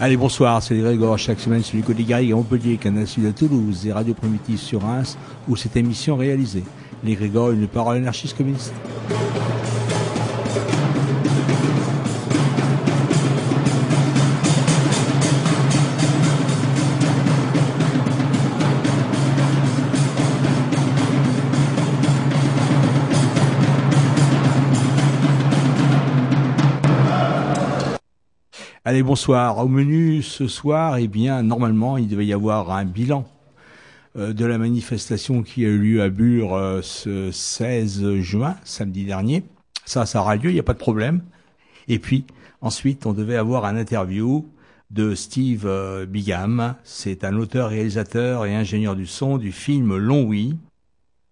Allez, bonsoir, c'est Grégor, chaque semaine sur Nico Garrigues à Montpellier, Canal Sud à Toulouse et Radio Primitive sur Reims, où cette émission est réalisée. Les Grégor, une parole anarchiste communiste. Allez, bonsoir. Au menu ce soir, eh bien, normalement, il devait y avoir un bilan euh, de la manifestation qui a eu lieu à Bure euh, ce 16 juin, samedi dernier. Ça, ça aura lieu, il n'y a pas de problème. Et puis, ensuite, on devait avoir un interview de Steve euh, Bigam. C'est un auteur, réalisateur et ingénieur du son du film Long Oui.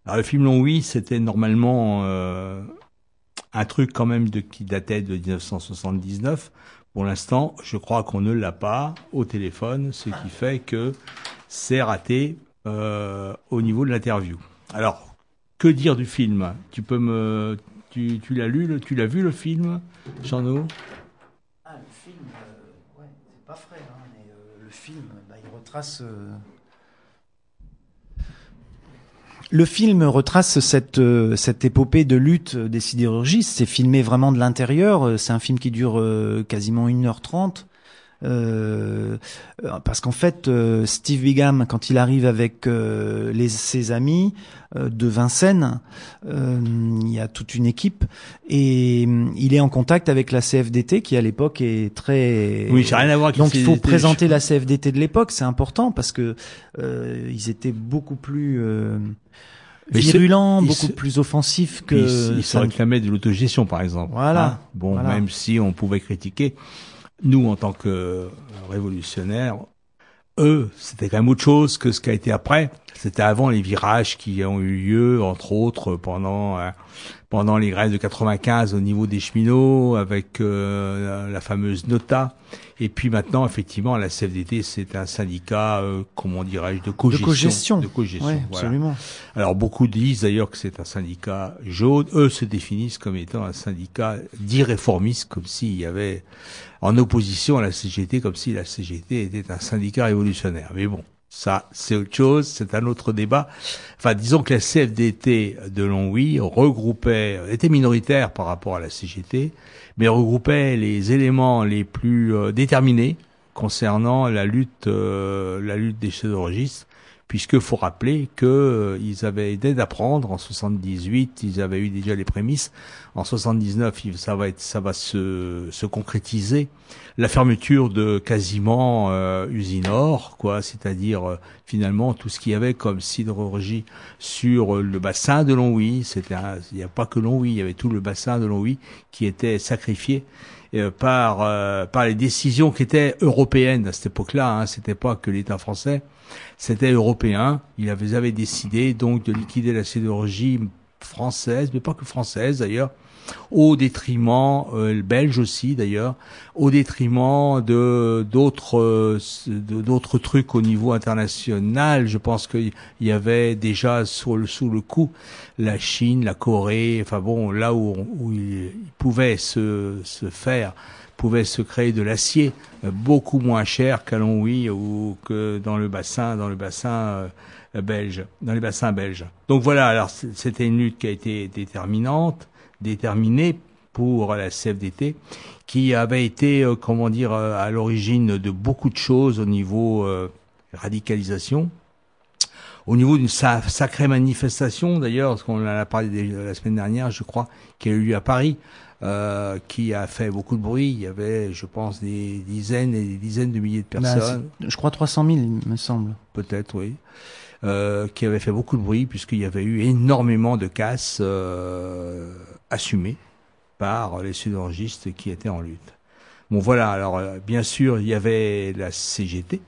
Alors, le film Long Oui, c'était normalement un truc quand même qui datait de 1979 pour l'instant, je crois qu'on ne l'a pas au téléphone, ce qui fait que c'est raté euh, au niveau de l'interview. Alors, que dire du film? Tu peux me, tu, tu l'as lu, tu l'as vu le film, jean Ah, le film, euh, ouais, c'est pas frais, hein, mais euh, le film, bah, il retrace le film retrace cette, euh, cette épopée de lutte des sidérurgistes. C'est filmé vraiment de l'intérieur. C'est un film qui dure euh, quasiment 1h30. Euh, parce qu'en fait, euh, Steve Bigham, quand il arrive avec euh, les, ses amis de Vincennes, il y a toute une équipe et il est en contact avec la CFDT qui à l'époque est très. Oui, j'ai rien à voir. Avec Donc il faut présenter la CFDT de l'époque, c'est important parce que ils étaient beaucoup plus virulents, beaucoup plus offensifs que. Ils, ils se réclamaient de l'autogestion, par exemple. Voilà. Hein bon, voilà. même si on pouvait critiquer nous, en tant que révolutionnaires, eux, c'était quand même autre chose que ce qui a été après. C'était avant les virages qui ont eu lieu, entre autres, pendant euh, pendant les grèves de 95 au niveau des cheminots, avec euh, la fameuse Nota. Et puis maintenant, effectivement, la CFDT, c'est un syndicat, euh, comment dirais-je, de cogestion. De cogestion. Ouais, voilà. absolument. Alors beaucoup disent d'ailleurs que c'est un syndicat jaune. Eux se définissent comme étant un syndicat dit réformiste, comme s'il y avait en opposition à la CGT, comme si la CGT était un syndicat révolutionnaire. Mais bon, ça, c'est autre chose, c'est un autre débat. Enfin, disons que la CFDT de Longwy regroupait, était minoritaire par rapport à la CGT, mais regroupait les éléments les plus euh, déterminés concernant la lutte, euh, la lutte des sidérurgistes, puisque faut rappeler que euh, ils avaient d'aide à prendre en 78, ils avaient eu déjà les prémices. En 79, ça va être, se, se concrétiser. La fermeture de quasiment euh, Usinor, quoi, c'est-à-dire euh, finalement tout ce qu'il y avait comme sidérurgie sur le bassin de Longwy. C'était, il n'y a pas que Longwy, il y avait tout le bassin de Longwy qui était sacrifié euh, par euh, par les décisions qui étaient européennes à cette époque-là. Hein, c'était pas que l'État français, c'était européen. Ils avaient, décidé donc de liquider la sidérurgie française, mais pas que française d'ailleurs, au détriment euh, belge aussi d'ailleurs, au détriment de d'autres euh, d'autres trucs au niveau international. Je pense qu'il y avait déjà sous le sous le coup la Chine, la Corée, enfin bon là où où il, il pouvait se se faire pouvait se créer de l'acier euh, beaucoup moins cher qu'à Longwy ou que dans le bassin dans le bassin euh, belge, dans les bassins belges. Donc voilà, alors c'était une lutte qui a été déterminante, déterminée pour la CFDT, qui avait été, euh, comment dire, à l'origine de beaucoup de choses au niveau radicalisation, au niveau d'une sacrée manifestation, d'ailleurs, parce qu'on en a parlé la semaine dernière, je crois, qui a eu lieu à Paris, euh, qui a fait beaucoup de bruit. Il y avait, je pense, des dizaines et des dizaines de milliers de bah, personnes. je crois 300 000, il me semble. Peut-être, oui. Euh, qui avait fait beaucoup de bruit puisqu'il y avait eu énormément de casses euh, assumées par les sudorgistes qui étaient en lutte. Bon voilà, alors euh, bien sûr il y avait la CGT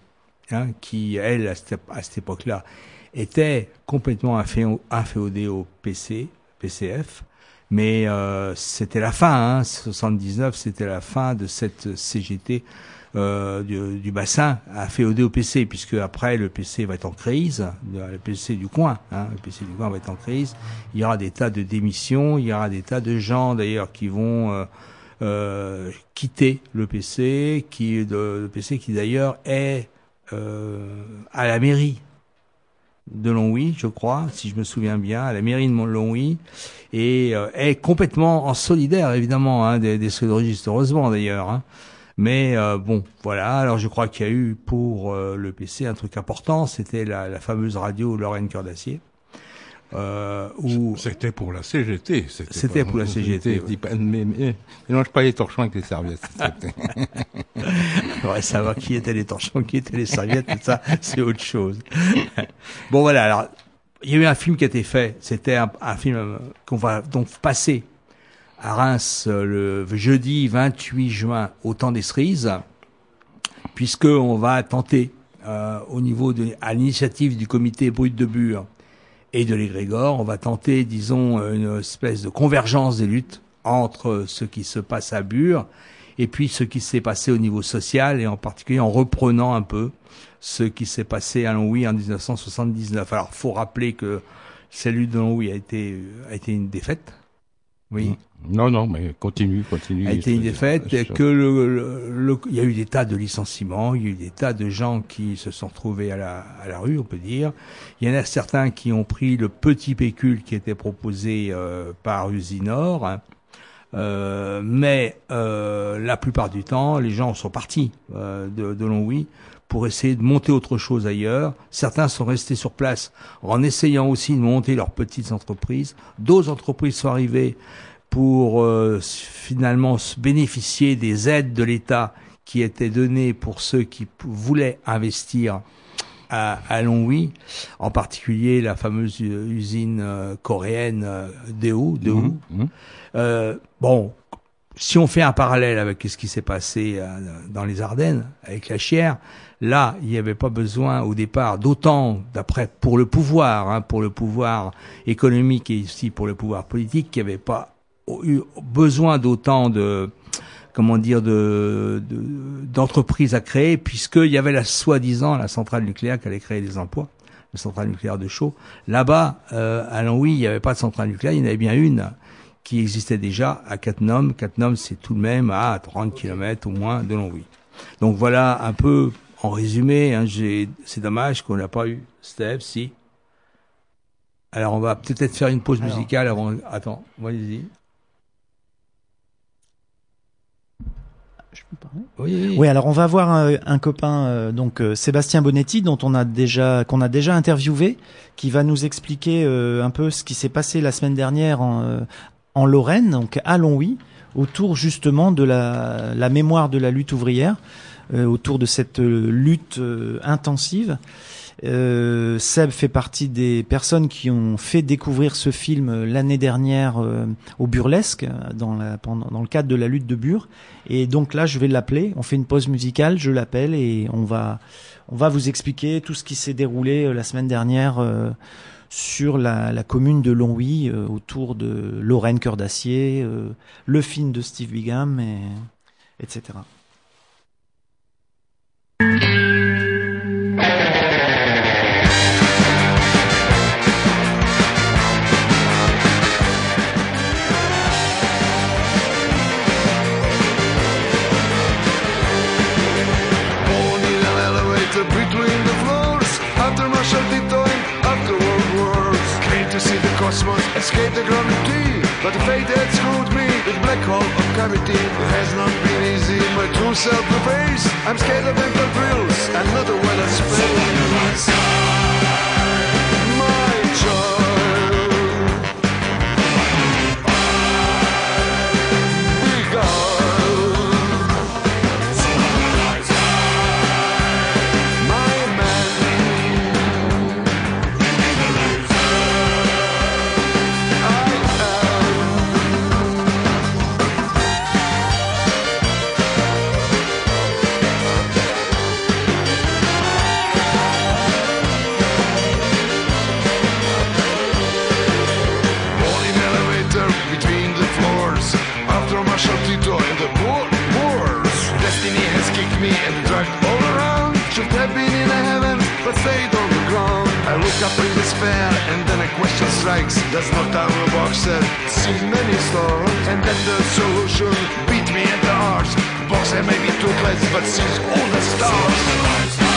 hein, qui elle à cette, époque-là était complètement inféodée au PC, PCF, mais euh, c'était la fin, hein, 79 c'était la fin de cette CGT euh, du, bassin a fait au PC, puisque après le PC va être en crise, le PC du coin, hein, le PC du coin va être en crise. Il y aura des tas de démissions, il y aura des tas de gens d'ailleurs qui vont euh, euh, quitter le PC, qui le PC qui d'ailleurs est euh, à la mairie de Longwy, je crois, si je me souviens bien, à la mairie de Longwy, et euh, est complètement en solidaire évidemment hein, des, des heureusement d'ailleurs. Hein. Mais euh, bon, voilà. Alors je crois qu'il y a eu pour euh, le PC un truc important, c'était la, la, fameuse radio Lorraine Cœur. Euh. C'était pour la CGT. C'était pour la CGT. Oui. Mais, mais, mélange pas les torchons avec les serviettes. ouais, ça va. Qui étaient les torchons, qui étaient les serviettes, tout ça, c'est autre chose. bon voilà. Alors, il y a eu un film qui a été fait. C'était un, un film qu'on va donc passer à Reims le jeudi 28 juin au temps des cerises, puisque on va tenter euh, au niveau de à l'initiative du comité Brut de Bure et de l'égrégore, on va tenter, disons, une espèce de convergence des luttes entre ce qui se passe à Bure et puis ce qui s'est passé au niveau social et en particulier en reprenant un peu ce qui s'est passé à Longwy en 1979. Alors, faut rappeler que lutte de Longwy a été a été une défaite oui. Non, non, mais continue, continue. A été une défaite, que le, le, il y a eu des tas de licenciements, il y a eu des tas de gens qui se sont retrouvés à la, à la rue, on peut dire. Il y en a certains qui ont pris le petit pécule qui était proposé euh, par Usinor, hein. euh, mais euh, la plupart du temps, les gens sont partis euh, de, de Longwy pour essayer de monter autre chose ailleurs. Certains sont restés sur place en essayant aussi de monter leurs petites entreprises. D'autres entreprises sont arrivées pour euh, finalement bénéficier des aides de l'État qui étaient données pour ceux qui voulaient investir à, à Longwy, en particulier la fameuse usine euh, coréenne euh, Daewoo. Mmh, mmh. Euh, bon, si on fait un parallèle avec ce qui s'est passé dans les Ardennes avec la Chière, Là, il n'y avait pas besoin au départ d'autant, d'après pour le pouvoir, hein, pour le pouvoir économique et aussi pour le pouvoir politique, qu'il n'y avait pas eu besoin d'autant de comment dire de d'entreprises à créer, puisqu'il y avait la soi-disant la centrale nucléaire qui allait créer des emplois, la centrale nucléaire de Chaux. Là-bas, euh, à Longwy, il n'y avait pas de centrale nucléaire, il y en avait bien une qui existait déjà à Cattenom. Cattenom, c'est tout de même à 30 km au moins de Longwy. Donc voilà un peu en résumé, hein, c'est dommage qu'on n'a pas eu Steve, si. Alors on va peut-être faire une pause musicale avant. Attends, allez-y. Je peux parler? Oui, oui. alors on va voir un, copain, euh, donc euh, Sébastien Bonetti, dont on a déjà qu'on a déjà interviewé, qui va nous expliquer euh, un peu ce qui s'est passé la semaine dernière en, en Lorraine, donc à Longwy, autour justement de la, la mémoire de la lutte ouvrière. Euh, autour de cette euh, lutte euh, intensive. Euh, Seb fait partie des personnes qui ont fait découvrir ce film l'année dernière au Burlesque dans, la, pendant, dans le cadre de la lutte de Bure. Et donc là, je vais l'appeler. On fait une pause musicale, je l'appelle et on va on va vous expliquer tout ce qui s'est déroulé la semaine dernière sur la, la, commune de Longwy autour de Lorraine Cœur d'Acier, le film de Steve Bigham, et, etc. cosmos, escape the gravity, but the fate had screwed me. This black hole of cavity It has not been easy. My true self to face. I'm scared of mental thrills and not the weather space. Does not our boxer see many stars? And then the solution. Beat me at the arse Boxer may be toothless but sees all the stars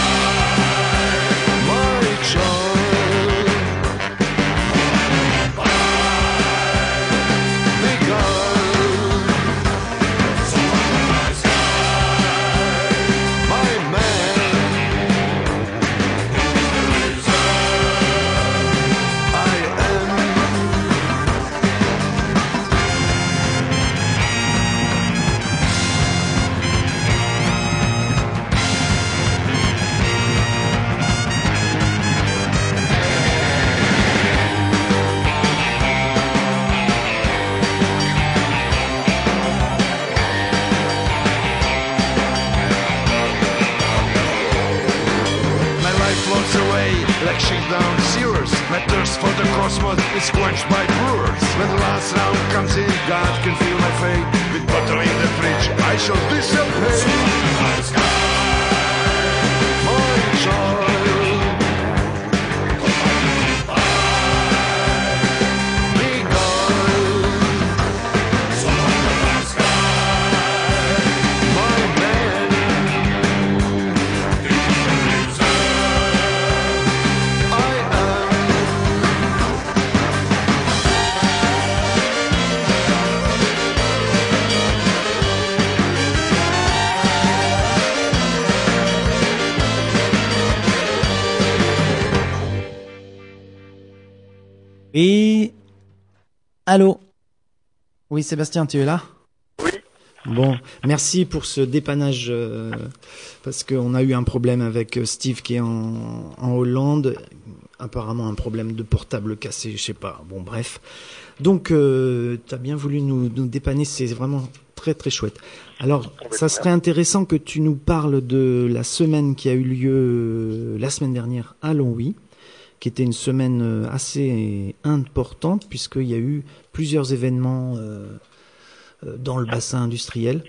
allô Oui, Sébastien, tu es là? Oui. Bon, merci pour ce dépannage euh, parce qu'on a eu un problème avec euh, Steve qui est en, en Hollande. Apparemment un problème de portable cassé, je sais pas. Bon, bref. Donc, euh, tu as bien voulu nous, nous dépanner, c'est vraiment très très chouette. Alors, ça serait intéressant que tu nous parles de la semaine qui a eu lieu la semaine dernière à Longwy qui était une semaine euh, assez importante puisqu'il y a eu plusieurs événements euh, euh, dans le bassin industriel.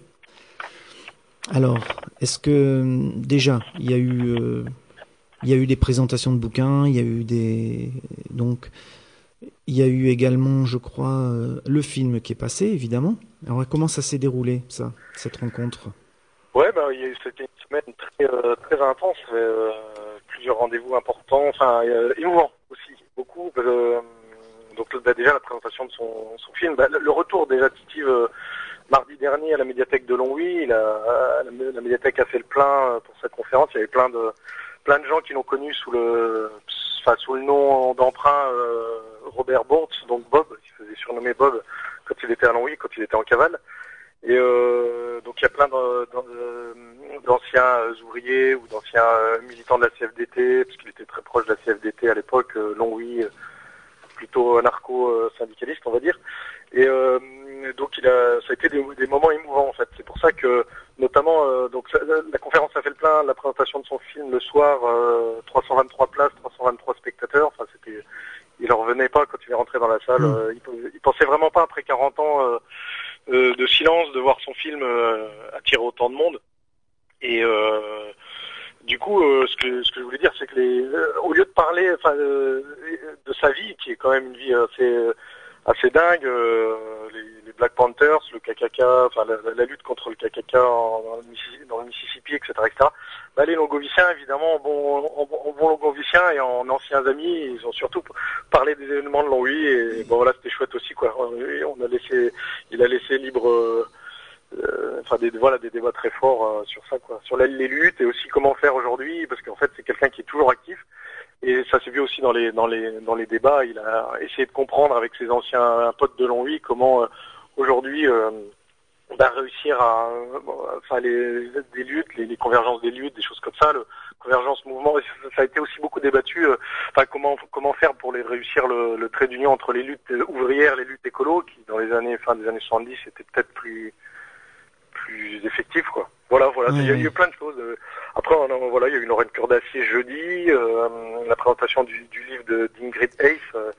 Alors, est-ce que déjà il y a eu il y a eu des présentations de bouquins, il y a eu des donc il y a eu également, je crois, le film qui est passé évidemment. Alors comment ça s'est déroulé ça, cette rencontre? Ouais, bah, c'était une semaine très, très intense, plusieurs rendez-vous importants, enfin euh, émouvants aussi, beaucoup. euh, donc bah, déjà la présentation de son, son film, bah, le, retour déjà Steve euh, mardi dernier à la médiathèque de Longwy, la, la médiathèque a fait le plein pour sa conférence. Il y avait plein de plein de gens qui l'ont connu sous le enfin, sous le nom d'emprunt Robert Bourtz, donc Bob, qui faisait surnommer Bob quand il était à Longwy, quand il était en cavale. Et euh, donc il y a plein de- d'anciens euh, ouvriers ou d'anciens euh, militants de la CFDT, parce qu'il était très proche de la CFDT à l'époque, euh, Longwy, euh, plutôt anarcho-syndicaliste on va dire. Et euh, donc il a, ça a été des, des moments émouvants en fait. C'est pour ça que notamment euh, donc la conférence a fait le plein, la présentation de son film le soir, euh, 323 places, 323 spectateurs. Enfin c'était, il en revenait pas quand il est rentré dans la salle. Mm. Euh, il, il pensait vraiment pas après 40 ans euh, euh, de silence de voir son film euh, attirer autant de monde. Et euh, du coup, euh, ce que ce que je voulais dire, c'est que les, euh, au lieu de parler, enfin, euh, de sa vie, qui est quand même une vie assez assez dingue, euh, les, les Black Panthers, le KKK, enfin la, la lutte contre le KKK en- dans, le Mississippi, dans le Mississippi, etc., etc. bah, les Longoviciens, évidemment, bon, en, en bons Longoviciens et en anciens amis, ils ont surtout parlé des événements de Longwy et bon voilà, c'était chouette aussi quoi. On a laissé, il a laissé libre, euh, euh, enfin des voilà des débats très forts euh, sur ça quoi, sur la- les luttes et aussi comment faire aujourd'hui parce qu'en fait c'est quelqu'un qui est toujours actif et ça s'est vu aussi dans les dans les dans les débats. Il a essayé de comprendre avec ses anciens potes de Longwy comment euh, aujourd'hui euh, bah, réussir à euh, enfin les des luttes, les, les convergences des luttes, des choses comme ça, le convergence mouvement, et ça, a été aussi beaucoup débattu. euh, Enfin comment comment faire pour les réussir le, le trait d'union entre les luttes ouvrières, les luttes écolo, qui dans les années fin des années 70 étaient peut-être plus plus effectif quoi. Voilà, voilà, il y a eu plein de choses. Après, on a- voilà, il y a eu Lorraine Cure d'Acier jeudi, euh, la présentation du, du livre de d'Ingrid Hayes euh,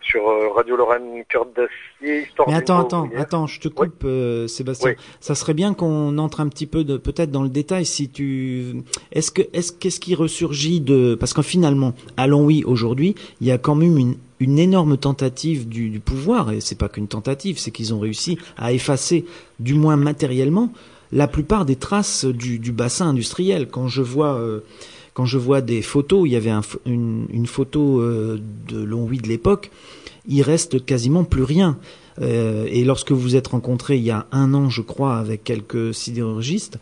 sur euh, Radio Lorraine Cœur d'Acier, Histoire Mais attends, attends, attends, je te coupe, euh, Sébastien. Oui. Ça serait bien qu'on entre un petit peu de, peut-être dans le détail si tu, est-ce que, est-ce qu'est-ce qui ressurgit de, parce que finalement, à Longwy aujourd'hui, il y a quand même une, une énorme tentative du, du pouvoir, et c'est pas qu'une tentative, c'est qu'ils ont réussi à effacer, du moins matériellement, la plupart des traces du, bassin industriel. Quand je vois, euh, quand je vois des photos, il y avait une, photo euh, de Longwy de l'époque, il reste quasiment plus rien. Euh, et lorsque vous êtes rencontrés il y a un an, je crois, avec quelques sidérurgistes,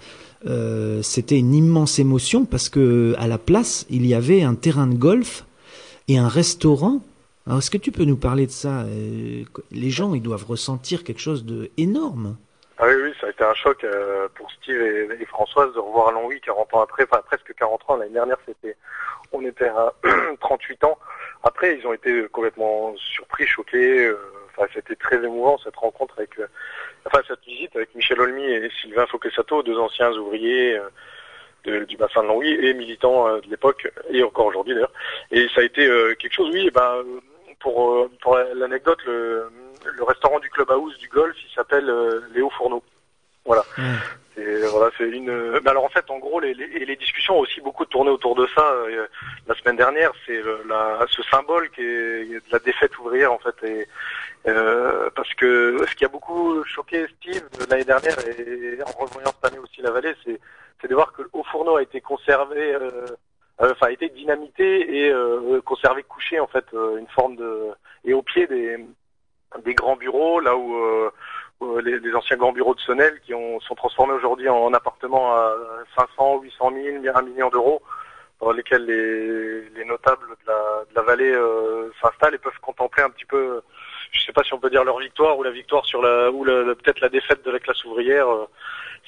c'était une immense émotion parce que à la place, il y avait un terrain de golf et un restaurant. Alors, est-ce que tu peux nous parler de ça? Les gens, ils doivent ressentir quelque chose de énorme. Ah oui, oui, ça a été un choc euh, pour Steve et, Françoise de revoir Longwy 40 ans après, enfin presque 40 ans. L'année dernière, c'était, on était à 38 ans. Après, ils ont été complètement surpris, choqués. euh, Enfin, c'était très émouvant cette rencontre avec, euh, enfin cette visite avec Michel Olmy et Sylvain Fauquet-Sato, deux anciens ouvriers du bassin de Longwy et militants de l'époque et encore aujourd'hui d'ailleurs. Et ça a été quelque chose, oui. eh Ben, pour pour l'anecdote, le, le restaurant du club house du golf, il s'appelle Léo Fourneau. Voilà. Et voilà, c'est une. Mais alors en fait, en gros, les, les, les discussions ont aussi beaucoup tourné autour de ça. euh, la semaine dernière, c'est la, ce symbole qui est de la défaite ouvrière en fait, et euh, parce que ce qui a beaucoup choqué Steve l'année dernière et en revoyant cette année aussi la vallée, c'est c'est de voir que le haut fourneau a été conservé, euh, euh, enfin a été dynamité et euh, conservé couché en fait, euh, une forme de et au pied des des grands bureaux là où euh, euh, les, les anciens grands bureaux de Sonnel qui ont, sont transformés aujourd'hui en appartements à 500, 800 000, 1 million d'euros, dans lesquels les, les notables de la, de la vallée euh, s'installent et peuvent contempler un petit peu, je sais pas si on peut dire leur victoire ou la victoire sur la, ou peut-être la défaite de la classe ouvrière. euh,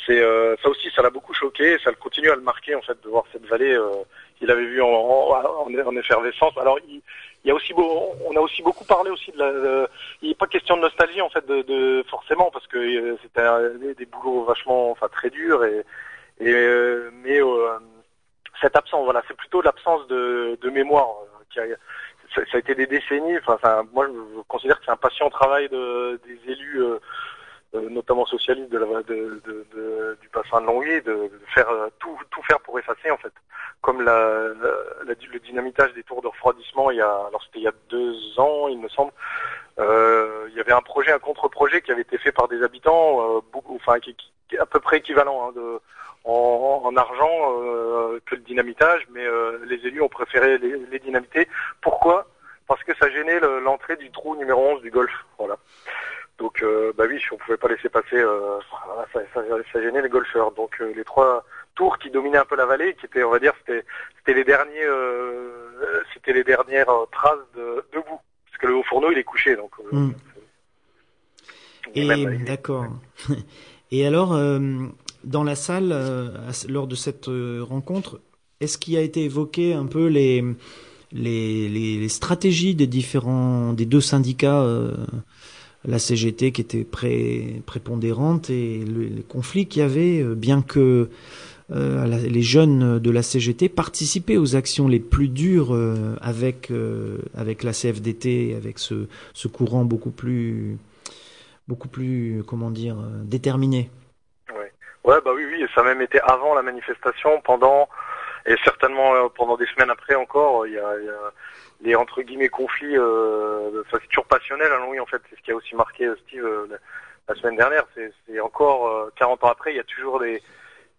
C'est euh, ça aussi, ça l'a beaucoup choqué, ça le continue à le marquer en fait de voir cette vallée euh, qu'il avait en, en, en- en effervescence. Alors il, il y a aussi on a aussi beaucoup parlé aussi de la, de- il n'est pas question de nostalgie en fait de, de forcément parce que euh, c'était des, boulots vachement, enfin très durs et, et euh, mais euh, cette absence, voilà, c'est plutôt l'absence de, de mémoire euh, qui a, ça, ça a été des décennies. Enfin, moi, je considère que c'est un patient travail de, des élus, euh, notamment socialistes de la, de, de- de- du bassin de Longwy, de, faire euh, tout, tout faire pour effacer en fait, comme la, la- le dynamitage des tours de refroidissement il y a, alors c'était il y a deux ans, il me semble. Euh, il y avait un projet, un contre-projet qui avait été fait par des habitants, euh, beaucoup, enfin qui, qui à peu près équivalent hein, de, en, en argent euh, que le dynamitage, mais euh, les élus ont préféré les, les dynamiter. Pourquoi? Parce que ça gênait le- l'entrée du trou numéro 11 du golf. Voilà. Donc, euh, bah oui, si on pouvait pas laisser passer, euh, voilà, ça, ça, ça gênait les golfeurs. Donc, euh, les trois tours qui dominaient un peu la vallée, qui étaient, on va dire, c'était, c'était les derniers, euh, c'était les dernières euh, traces de, de boue, parce que le haut fourneau il est couché, donc. euh, Hmm. Et d'accord. Et alors, euh, dans la salle, euh, lors de cette rencontre, est-ce qu'il a été évoqué un peu les les, les, les stratégies des différents des deux syndicats, euh, la CGT qui était pré, prépondérante et le, les conflits qu'il y avait, euh, bien que euh, les jeunes de la CGT participaient aux actions les plus dures euh, avec avec la CFDT, avec ce, ce courant beaucoup plus beaucoup plus comment dire déterminé. Ouais. ouais, bah oui, oui, ça a même été avant la manifestation, pendant, et certainement pendant des semaines après encore, il y a les entre guillemets conflits, euh, c'est toujours passionnel, hein, oui, en fait, c'est ce qui a aussi marqué euh, Steve euh, la, semaine dernière, c'est encore euh, 40 ans après, il y a toujours des,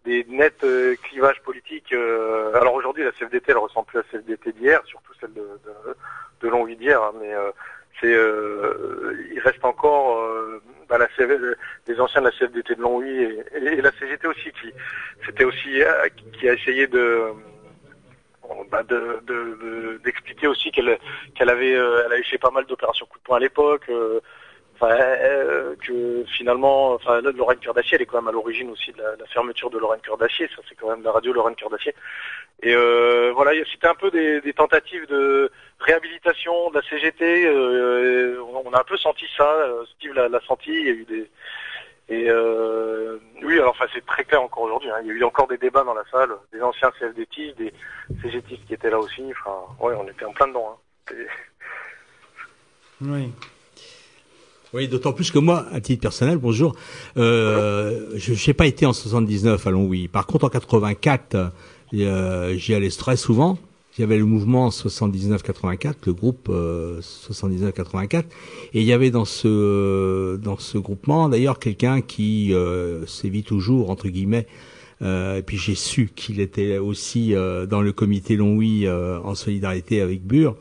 des nets euh, clivages politiques. euh, alors aujourd'hui, la CFDT, elle ressemble plus à la CFDT d'hier, surtout celle de, de, de Longwy d'hier, hein, mais c'est, il reste encore bah, la les anciens de la CFDT de Longwy et, et, et la CGT aussi, qui c'était aussi qui a essayé de bah, de- de- de- d'expliquer aussi qu'elle qu'elle avait euh, elle avait fait pas mal d'opérations coup de poing à l'époque euh, euh, que finalement enfin là, Lorraine Cœur d'Acier elle est quand même à l'origine aussi de la, fermeture de Lorraine Cœur d'Acier ça c'est quand même la radio Lorraine Cœur d'Acier et euh, voilà c'était un peu des, des tentatives de réhabilitation de la CGT euh, on a un peu senti ça euh, Steve l'a senti il y a eu des et euh, oui, alors enfin c'est très clair encore aujourd'hui. hein. Il y a eu encore des débats dans la salle, des anciens CFDtistes, des CGTistes qui étaient là aussi. Enfin, ouais, on était en plein dedans. Hein. Et- Oui. Oui, d'autant plus que moi, à titre personnel, bonjour, euh, je n'ai pas été en 79 à Longwy. Par contre, en 84, euh, j'y allais très souvent. Il y avait le mouvement 79-84, le groupe euh, 79-84, et il y avait dans ce dans ce groupement d'ailleurs quelqu'un qui euh, sévit toujours entre guillemets. Euh, et puis j'ai su qu'il était aussi euh, dans le comité Longwy euh, en solidarité avec Bure,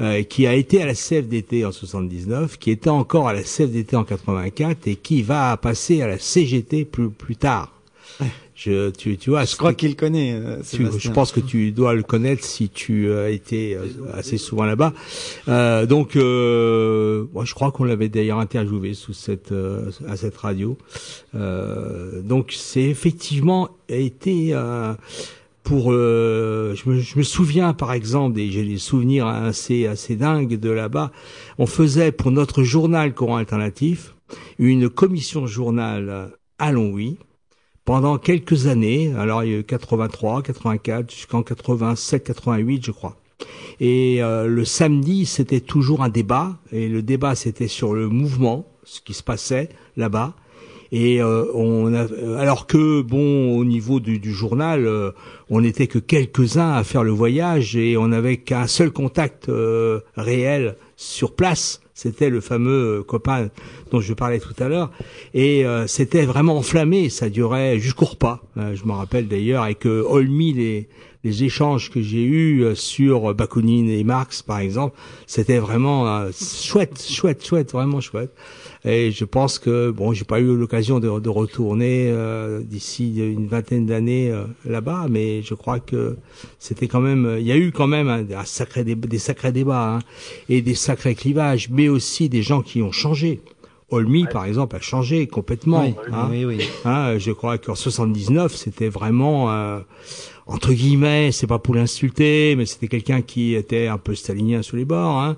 euh, qui a été à la CFDT en 79, qui était encore à la CFDT en 84 et qui va passer à la CGT plus plus tard. Je, tu, tu vois, Je crois qu'il connaît. euh, tu- je pense que tu dois le connaître si tu as été euh, assez souvent là-bas. Euh, donc, euh, moi, je crois qu'on l'avait d'ailleurs interviewé sous cette euh, à cette radio. Euh, donc, c'est effectivement été euh, pour. euh, je, me, je me souviens par exemple, et j'ai des souvenirs assez assez dingues de là-bas. On faisait pour notre journal Courant Alternatif une commission journal à Longwy pendant quelques années. Alors il y a eu 83, 84, jusqu'en 87, 88, je crois. Et euh, le samedi, c'était toujours un débat. Et le débat, c'était sur le mouvement, ce qui se passait là-bas. Et euh, on a, alors que bon, au niveau du, du journal, euh, on n'était que quelques-uns à faire le voyage et on n'avait qu'un seul contact euh, réel sur place. C'était le fameux euh, copain dont je parlais tout à l'heure. Et euh, c'était vraiment enflammé. Ça durait jusqu'au repas. Euh, je me rappelle d'ailleurs avec euh, Olmy les les échanges que j'ai eus euh, sur Bakounine et Marx, par exemple, c'était vraiment euh, chouette, chouette, chouette, vraiment chouette. Et je pense que bon, j'ai pas eu l'occasion de, de retourner euh, d'ici une vingtaine d'années euh, là-bas, mais je crois que c'était quand même, il y a eu quand même un, un sacré des sacrés débats hein, et des sacrés clivages, mais aussi des gens qui ont changé. Olmy, par exemple, a changé complètement. Oui, hein. oui, oui. Hein, je crois qu'en 79, c'était vraiment euh, entre guillemets, c'est pas pour l'insulter, mais c'était quelqu'un qui était un peu stalinien sous les bords. Hein.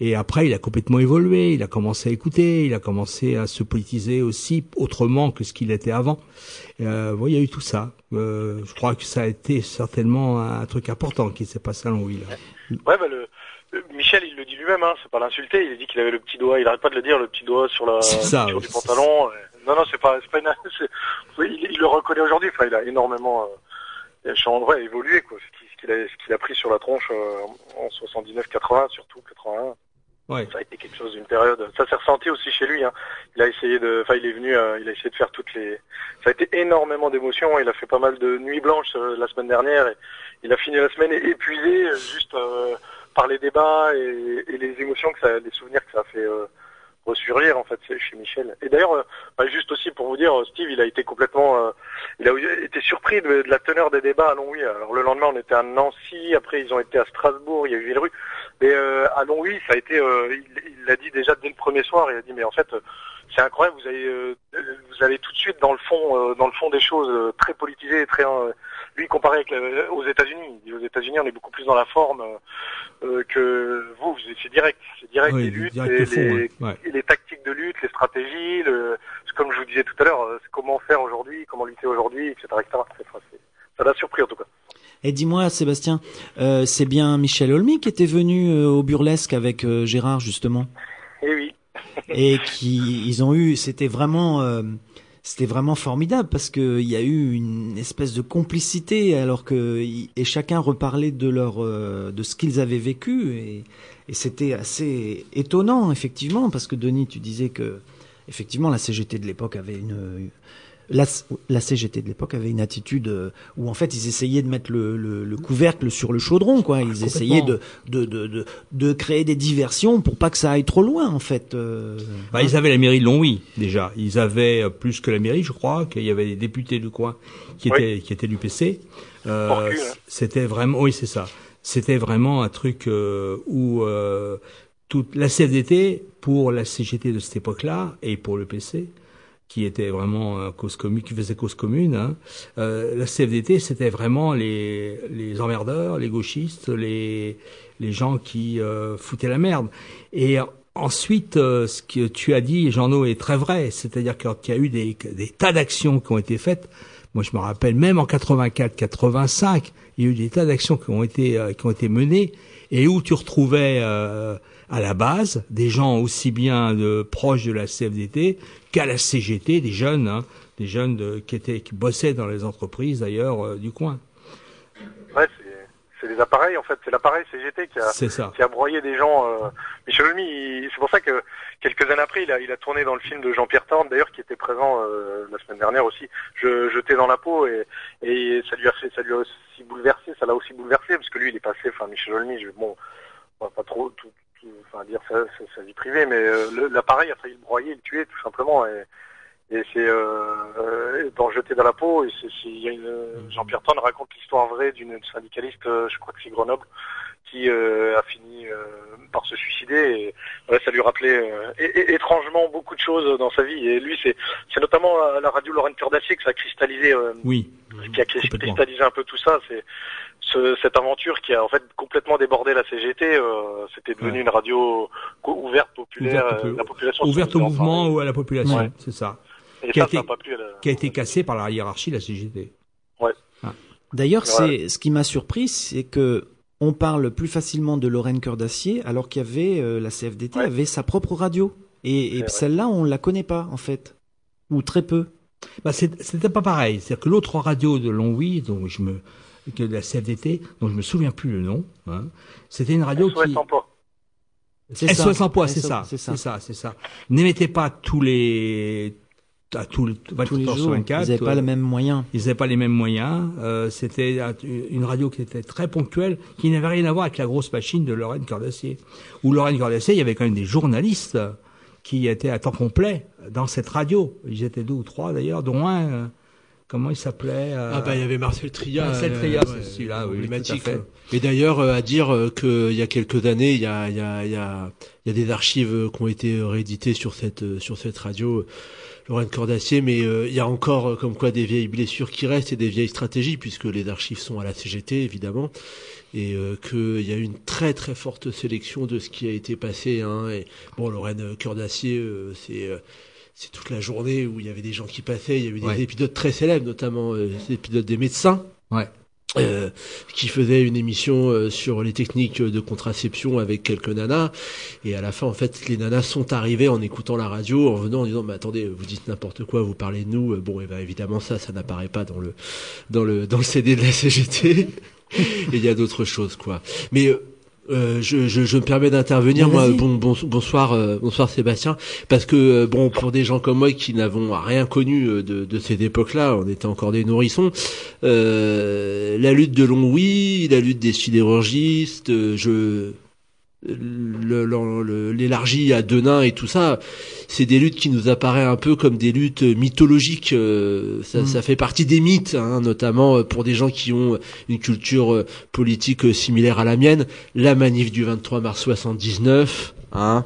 Et après, il a complètement évolué. Il a commencé à écouter. Il a commencé à se politiser aussi autrement que ce qu'il était avant. Euh, bon, il y a eu tout ça. Euh, je crois que ça a été certainement un truc important qui s'est passé à Longwy. Ouais, bah le, Michel, il le dit lui-même, hein, c'est pas l'insulter. Il a dit qu'il avait le petit doigt. Il arrête pas de le dire, le petit doigt sur la ça, sur du pantalon. Non, non, c'est pas, pas une, oui, il, il le reconnaît aujourd'hui. Enfin, il a énormément, euh, changé, ouais, évolué, quoi. Ce qu'il a, ce qu'il a pris sur la tronche euh, en 79-80, surtout 81. Ouais. Ça a été quelque chose d'une période. Ça s'est ressenti aussi chez lui. Hein. Il a essayé de, enfin, il est venu, euh, il a essayé de faire toutes les. Ça a été énormément d'émotions. Il a fait pas mal de nuits blanches euh, la semaine dernière. Et il a fini la semaine épuisé, euh, juste euh, par les débats et, et les émotions que ça, les souvenirs que ça a fait euh, ressurgir en fait chez Michel. Et d'ailleurs, euh, bah, juste aussi pour vous dire, euh, Steve, il a été complètement, euh, il a été surpris de, la teneur des débats à Longwy. Alors le lendemain, on était à Nancy, après ils ont été à Strasbourg, il y a eu Villerue. Mais euh, à Longwy, ça a été, euh, il l'a dit déjà dès le premier soir. Il a dit mais en fait, c'est incroyable. Vous allez, vous allez tout de suite dans le fond, dans le fond des choses, très politisé, très. Euh, lui comparé avec la- aux États-Unis. Aux États-Unis, on est beaucoup plus dans la forme euh, euh, que vous. C'est direct, c'est direct Oui, les luttes, direct et fond, les, ouais. Ouais. et les tactiques de lutte, les stratégies, le, comme je vous disais tout à l'heure, euh, comment faire aujourd'hui, comment lutter aujourd'hui, etc., etc. Enfin, Ça l'a surpris en tout cas. Et dis-moi, Sébastien, euh, c'est bien Michel Olmy qui était venu euh, au burlesque avec euh, Gérard justement, Et oui. et qui ils ont eu, c'était vraiment, euh, c'était vraiment formidable parce que il y a eu une espèce de complicité alors que et chacun reparlait de leur, euh, de ce qu'ils avaient vécu et, et c'était assez étonnant effectivement parce que Denis, tu disais que effectivement la CGT de l'époque avait une la, la CGT de l'époque avait une attitude euh, où en fait ils essayaient de mettre le, le, le couvercle sur le chaudron, quoi. Ils essayaient de, de, de, de, de créer des diversions pour pas que ça aille trop loin, en fait. euh. Bah, ils avaient la mairie de Longwy déjà. Ils avaient euh, plus que la mairie, je crois, qu'il y avait des députés du coin qui Oui. étaient qui étaient du PC. Euh, hein. C'était vraiment, oui, c'est ça. C'était vraiment un truc euh, où euh, toute la CFDT pour la CGT de cette époque-là et pour le PC qui était vraiment euh, cause commune, qui faisait cause commune. Hein. Euh, la CFDT, c'était vraiment les, les emmerdeurs, les gauchistes, les, les gens qui euh, foutaient la merde. Et ensuite, euh, ce que tu as dit, Jean-No, est très vrai. C'est-à-dire qu'il y a eu des, des tas d'actions qui ont été faites. Moi, je me rappelle, même en 84, 85, il y a eu des tas d'actions qui ont été euh, qui ont été menées et où tu retrouvais euh, à la base des gens aussi bien de proches de la CFDT qu'à la CGT, des jeunes, hein, des jeunes de, qui étaient qui bossaient dans les entreprises d'ailleurs euh, du coin. Ouais, c'est les appareils en fait, c'est l'appareil CGT qui a qui a broyé des gens. Euh... Michel Olmy, c'est pour ça que quelques années après, il a, il a tourné dans le film de Jean-Pierre Thorne, d'ailleurs, qui était présent euh, la semaine dernière aussi. Je jeté dans la peau et, et ça lui a fait, ça lui a aussi bouleversé, ça l'a aussi bouleversé parce que lui, il est passé, enfin Michel Olmy, je, bon, on va pas trop tout- enfin dire sa, sa, vie privée, mais euh, l'appareil a failli le broyer, le tuer tout simplement. Et, et c'est euh, euh, dans Jeter dans la peau. Et il y a une, Jean-Pierre Thorne raconte l'histoire vraie d'une syndicaliste, euh, je crois que c'est Grenoble, qui euh, a fini euh, par se suicider. Et ça lui rappelait euh, étrangement beaucoup de choses dans sa vie. Et lui, c'est, c'est notamment à la radio Lorraine Cœur d'Acier que ça a cristallisé, euh, Oui. qui a cristallisé un peu tout ça. C'est ce- cette aventure qui a en fait complètement débordé la CGT. euh, c'était devenu Ouais. une radio ouverte, populaire. Ouverte, euh, la population Ouverte au mouvement ou à la population, Ouais. c'est ça. Et qui a ça, ça été- n'a pas plu à la... Qui a été cassé par la hiérarchie de la CGT. D'ailleurs, Voilà. c'est ce qui m'a surpris, c'est que on parle plus facilement de Lorraine Cœur d'Acier, alors qu'il y avait euh, la CFDT Ouais. avait sa propre radio. Et, celle-là, on la connaît pas en fait, ou très peu. Bah, c'est- c'était pas pareil. C'est-à-dire que l'autre radio de Longwy, dont je me, que de la CFDT, dont je me souviens plus le nom, hein, c'était une radio SOS qui, Emploi. C'est ça. SOS Emploi, c'est ça, c'est c'est ça. c'est ça. N'émettait pas tous les, à tout le, 24 Tous les jours, 24. ils n'avaient pas euh, le même moyen. Ils n'avaient pas les mêmes moyens. Euh, c'était un- une radio qui était très ponctuelle, qui n'avait rien à voir avec la grosse machine de Lorraine Cœur d'Acier. Où Lorraine Cœur d'Acier, il y avait quand même des journalistes qui étaient à temps complet dans cette radio. Ils étaient deux ou trois d'ailleurs, dont un, euh, comment il s'appelait euh, Ah bah il y avait Marcel Tria. Marcel euh, Tria, ouais, c'est celui-là, oui, tout à fait. Et d'ailleurs, euh, à dire euh, que il y a quelques années, il y a, il y a, il y a, il y a des archives euh, qui ont été euh, rééditées sur cette, euh, sur cette radio. euh, Lorraine Cordacier, mais euh, il y a encore euh, comme quoi des vieilles blessures qui restent et des vieilles stratégies, puisque les archives sont à la CGT évidemment, et euh, qu'il y a une très très forte sélection de ce qui a été passé. Hein, et bon, Lorraine Cœur d'Acier, euh, c'est euh, c'est toute la journée où il y avait des gens qui passaient. Il y avait des Ouais. épisodes très célèbres, notamment euh, des épisodes des médecins. Ouais. Euh, qui faisait une émission euh, sur les techniques de contraception avec quelques nanas et à la fin en fait les nanas sont arrivées en écoutant la radio en venant en disant mais attendez vous dites n'importe quoi vous parlez de nous Euh, bon et ben évidemment ça ça n'apparaît pas dans le dans le dans le CD de la CGT et il y a d'autres choses quoi mais euh, je, je, je me permets d'intervenir moi bon, bon bonsoir euh, bonsoir Sébastien. Parce que euh, bon pour des gens comme moi qui n'avons rien connu euh, de, de cette époque-là on était encore des nourrissons euh, la lutte de Longwy la lutte des sidérurgistes je l'élargie à Denain et tout ça, c'est des luttes qui nous apparaissent un peu comme des luttes mythologiques. euh, ça, Mm. ça fait partie des mythes, hein, notamment euh, pour des gens qui ont une culture euh, politique similaire à la mienne. La manif du 23 mars 79, hein,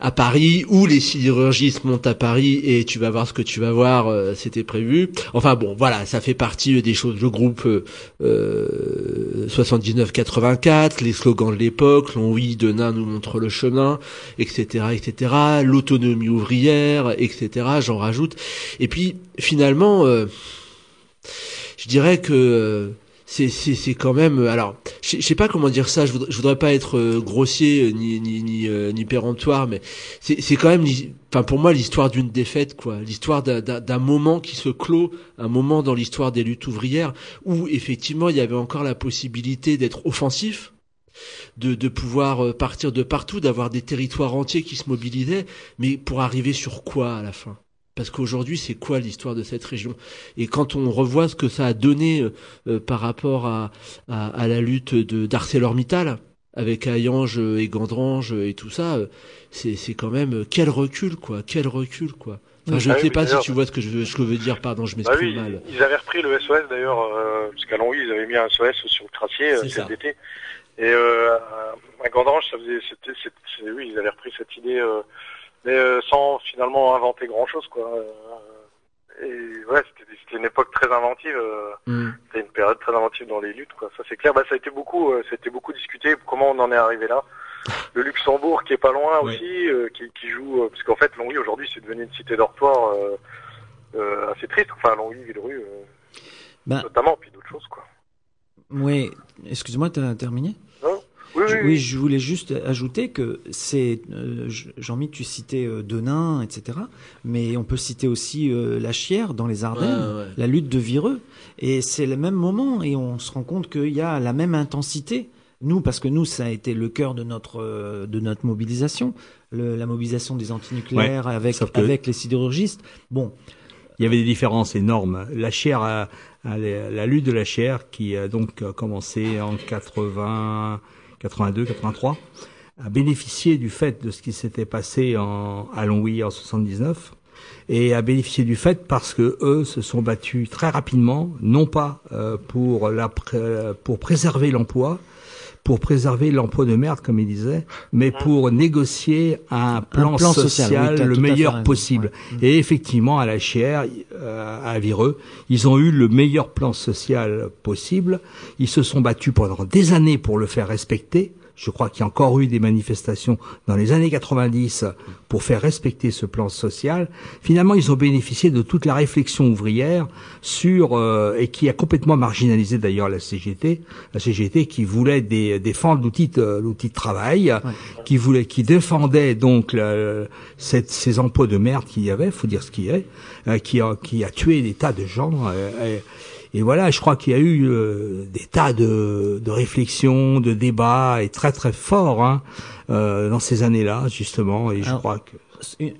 à Paris, où les sidérurgistes montent à Paris et tu vas voir ce que tu vas voir, euh, c'était prévu. Enfin bon, voilà, ça fait partie euh, des choses. Le groupe euh, euh, 79-84, les slogans de l'époque, l'envie de nain nous montre le chemin, etc., etc. L'autonomie ouvrière, etc. J'en rajoute. Et puis finalement, euh, je dirais que euh, c'est c'est quand même euh, alors je sais pas comment dire ça je voudrais, je voudrais pas être euh, grossier euh, ni ni ni, ni péremptoire mais c'est c'est quand même enfin pour moi l'histoire d'une défaite quoi. L'histoire d'un moment qui se clôt un moment dans l'histoire des luttes ouvrières où effectivement il y avait encore la possibilité d'être offensif de, de pouvoir partir de partout, d'avoir des territoires entiers qui se mobilisaient, mais pour arriver sur quoi à la fin? Parce qu'aujourd'hui, c'est quoi l'histoire de cette région? Et quand on revoit ce que ça a donné euh, euh, par rapport à, à, à la lutte de d'ArcelorMittal avec Hayange et Gandrange et tout ça, euh, c'est quand même euh, quel recul quoi, quel recul quoi. Enfin, je Ah ne sais pas si tu vois ce que je veux, ce que veux dire. Pardon, je Bah m'exprime oui, mal. ils avaient repris le SOS d'ailleurs, euh, parce qu'à Longwy, ils avaient mis un SOS sur le euh, ça. cet été. Et euh, à Gandrange, ça faisait, c'était, oui, ils avaient repris cette idée, euh, mais euh, sans finalement inventer grand chose, quoi. Euh, et ouais, c'était, une époque très inventive. euh, Mm. c'était une période très inventive dans les luttes, quoi. Ça c'est clair. Bah, ça a été beaucoup, ça a été beaucoup discuté. Comment on en est arrivé là Le Luxembourg qui est pas loin aussi, qui, qui joue, parce qu'en fait, Longwy aujourd'hui c'est devenu une cité dortoir assez triste. Enfin, Longwy, Villerue, Ben, notamment, puis d'autres choses, quoi. oui, excuse-moi, t'as terminé? Oui, Je- oui, oui, je voulais juste ajouter que c'est euh, je- Jean-Mi, tu citais euh, Denain, etc. Mais on peut citer aussi euh, la Chière dans les Ardennes, Ouais, ouais. la lutte de Vireux, et c'est le même moment et on se rend compte qu'il y a la même intensité. Nous, parce que nous, ça a été le cœur de notre euh, de notre mobilisation, le- la mobilisation des antinucléaires avec sauf que- avec les sidérurgistes. Bon, Il y avait des différences énormes. La chair, la lutte de la chair, qui a donc commencé en 80, 82, 83, a bénéficié du fait de ce qui s'était passé en, à Longwy en 79 et a bénéficié du fait parce que eux se sont battus très rapidement, non pas euh, pour la pour préserver l'emploi, pour préserver l'emploi de merde comme il disait, mais pour négocier un plan, plan social, social, oui, t'as le meilleur possible. ouais. Et effectivement, à la Chière, euh, à Vireux, ils ont eu le meilleur plan social possible. Ils se sont battus pendant des années pour le faire respecter. Je crois qu'il y a encore eu des manifestations dans les années 90 pour faire respecter ce plan social. Finalement, ils ont bénéficié de toute la réflexion ouvrière sur euh, et qui a complètement marginalisé d'ailleurs la CGT, la CGT qui voulait dé- défendre l'outil de, l'outil de travail, qui voulait, qui défendait donc la- cette- ces emplois de merde qu'il y avait, faut dire ce qu'il y est, euh, qui a qui a tué des tas de gens. euh, et, voilà, je crois qu'il y a eu euh, des tas de, de réflexions, de débats, et très très forts hein, euh, dans ces années-là, justement. Et je crois que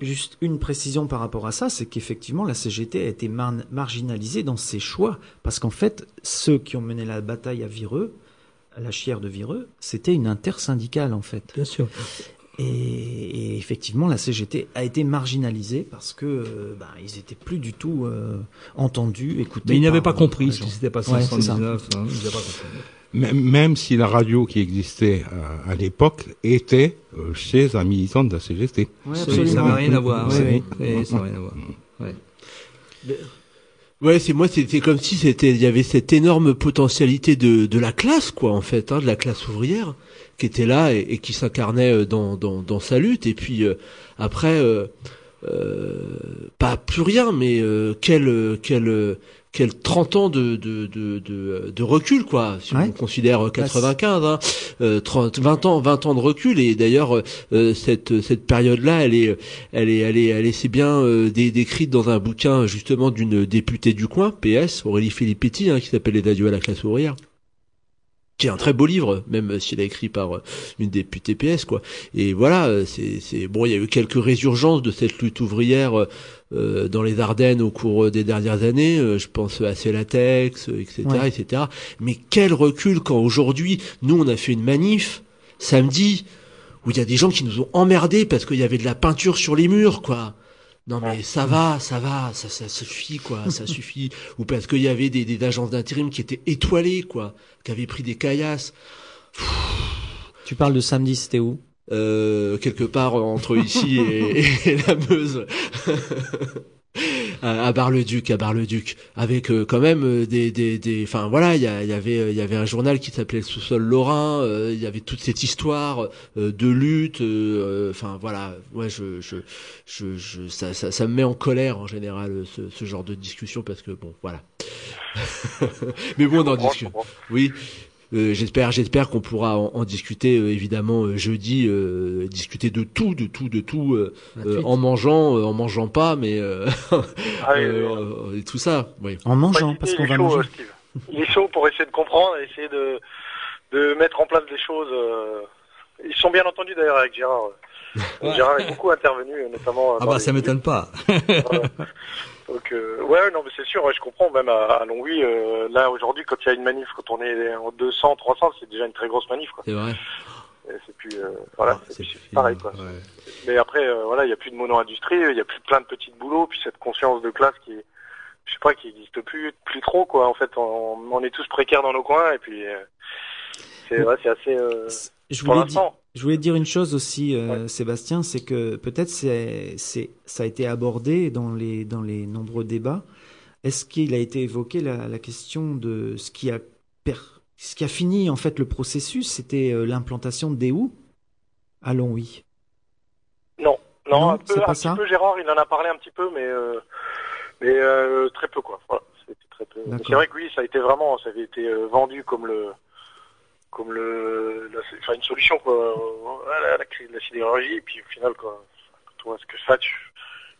Juste une précision par rapport à ça, c'est qu'effectivement la CGT a été mar- marginalisée dans ses choix, parce qu'en fait, ceux qui ont mené la bataille à Vireux, à la chière de Vireux, c'était une intersyndicale en fait. bien sûr. Et, et effectivement, la CGT a été marginalisée parce que euh, bah, ils étaient plus du tout euh, entendus, écoutés. Mais ils n'avaient pas compris ce qui s'était passé Ouais, en c'est ça. 79. hein. Même, même si la radio qui existait euh, à l'époque était euh, chez un militant de la CGT. Ouais, Ça absolument. n'avait rien à voir. Oui, ouais. oui. Et ça n'a rien à voir. Ouais. Ouais, c'est moi, c'était comme si c'était, il y avait cette énorme potentialité de, de la classe, quoi, en fait, hein, de la classe ouvrière, qui était là et, et qui s'incarnait euh, dans, dans, dans sa lutte. Et puis euh, après, euh, euh, pas plus rien, mais euh, quel, quel, quel 30 ans de, de, de, de, de recul, quoi, si Ouais. on considère euh, 95, hein, euh, 30, 20 ans, 20 ans de recul. Et d'ailleurs, euh, cette, cette période-là, elle est, elle est, elle est, elle est si bien euh, dé- décrite dans un bouquin justement d'une députée du coin, PS, Aurélie Filippetti, hein, qui s'appelle Les adieux à la classe ouvrière qui est un très beau livre, même s'il est écrit par euh, une députée PS, quoi. Et voilà, euh, c'est, c'est bon, il y a eu quelques résurgences de cette lutte ouvrière euh, dans les Ardennes au cours des dernières années. euh, je pense à Celatex, etc., Ouais. etc. Mais quel recul quand aujourd'hui, nous, on a fait une manif samedi où il y a des gens qui nous ont emmerdés parce qu'il y avait de la peinture sur les murs, quoi. Non mais ça va, ça va, ça, ça suffit quoi, ça suffit. Ou parce qu'il y avait des, des agences d'intérim qui étaient étoilées quoi, qui avaient pris des caillasses. Tu parles de samedi, c'était où? Euh, quelque part entre ici et, et la Meuse. à à Bar-le-Duc, à Bar-le-Duc, avec euh, quand même euh, des, des, des, enfin voilà, il y, y avait, euh, il y avait un journal qui s'appelait Le Sous-sol Lorrain, euh, il y avait toute cette histoire euh, de lutte, euh, enfin voilà, ouais, je, je, je, je ça, ça, ça me met en colère en général ce, ce genre de discussion parce que bon, voilà. Mais bon, on en discute. Oui. Euh, j'espère, j'espère qu'on pourra en, en discuter euh, évidemment euh, jeudi, euh, discuter de tout, de tout, de tout, euh, euh, en mangeant, euh, en mangeant pas, mais euh, Ah, oui, euh, oui. euh, et tout ça. Oui. En mangeant, parce qu'on va chaud, manger. Steve. Il est chaud pour essayer de comprendre, essayer de, de mettre en place des choses. euh, Ils sont bien entendus d'ailleurs avec Gérard. Gérard est beaucoup intervenu, notamment. Ah bah les- ça m'étonne pas. Donc, euh, ouais, non, mais c'est sûr, ouais, je comprends. Même à, à Longwy, euh, là aujourd'hui, quand il y a une manif, quand on est en 200, 300, c'est déjà une très grosse manif, quoi. C'est vrai. Et C'est plus, euh, voilà, Ah, c'est plus pareil, quoi. ouais. Mais après, euh, voilà, il y a plus de mono-industrie, il y a plus plein de petits boulots, puis cette conscience de classe qui, je sais pas, qui existe plus, plus trop, quoi. En fait, on, on est tous précaires dans nos coins, et puis, euh, c'est, ouais, c'est assez. Je voulais, dire, l'instant. je voulais dire une chose aussi, euh, Sébastien, c'est que peut-être c'est, c'est, ça a été abordé dans les, dans les nombreux débats. Est-ce qu'il a été évoqué la, la question de ce qui a per- ce qui a fini en fait le processus, c'était euh, l'implantation de Déou à Longwy. Non, non, Non, un, peu, ça petit peu Gérard, il en a parlé un petit peu, mais euh, mais euh, très peu quoi. Voilà, c'était très peu. Mais D'accord. C'est vrai que oui, ça a été vraiment, ça avait été vendu comme le comme le la, enfin une solution quoi, euh, à la, la crise de la sidérurgie, et puis au final quoi, voit ce que ça, tu,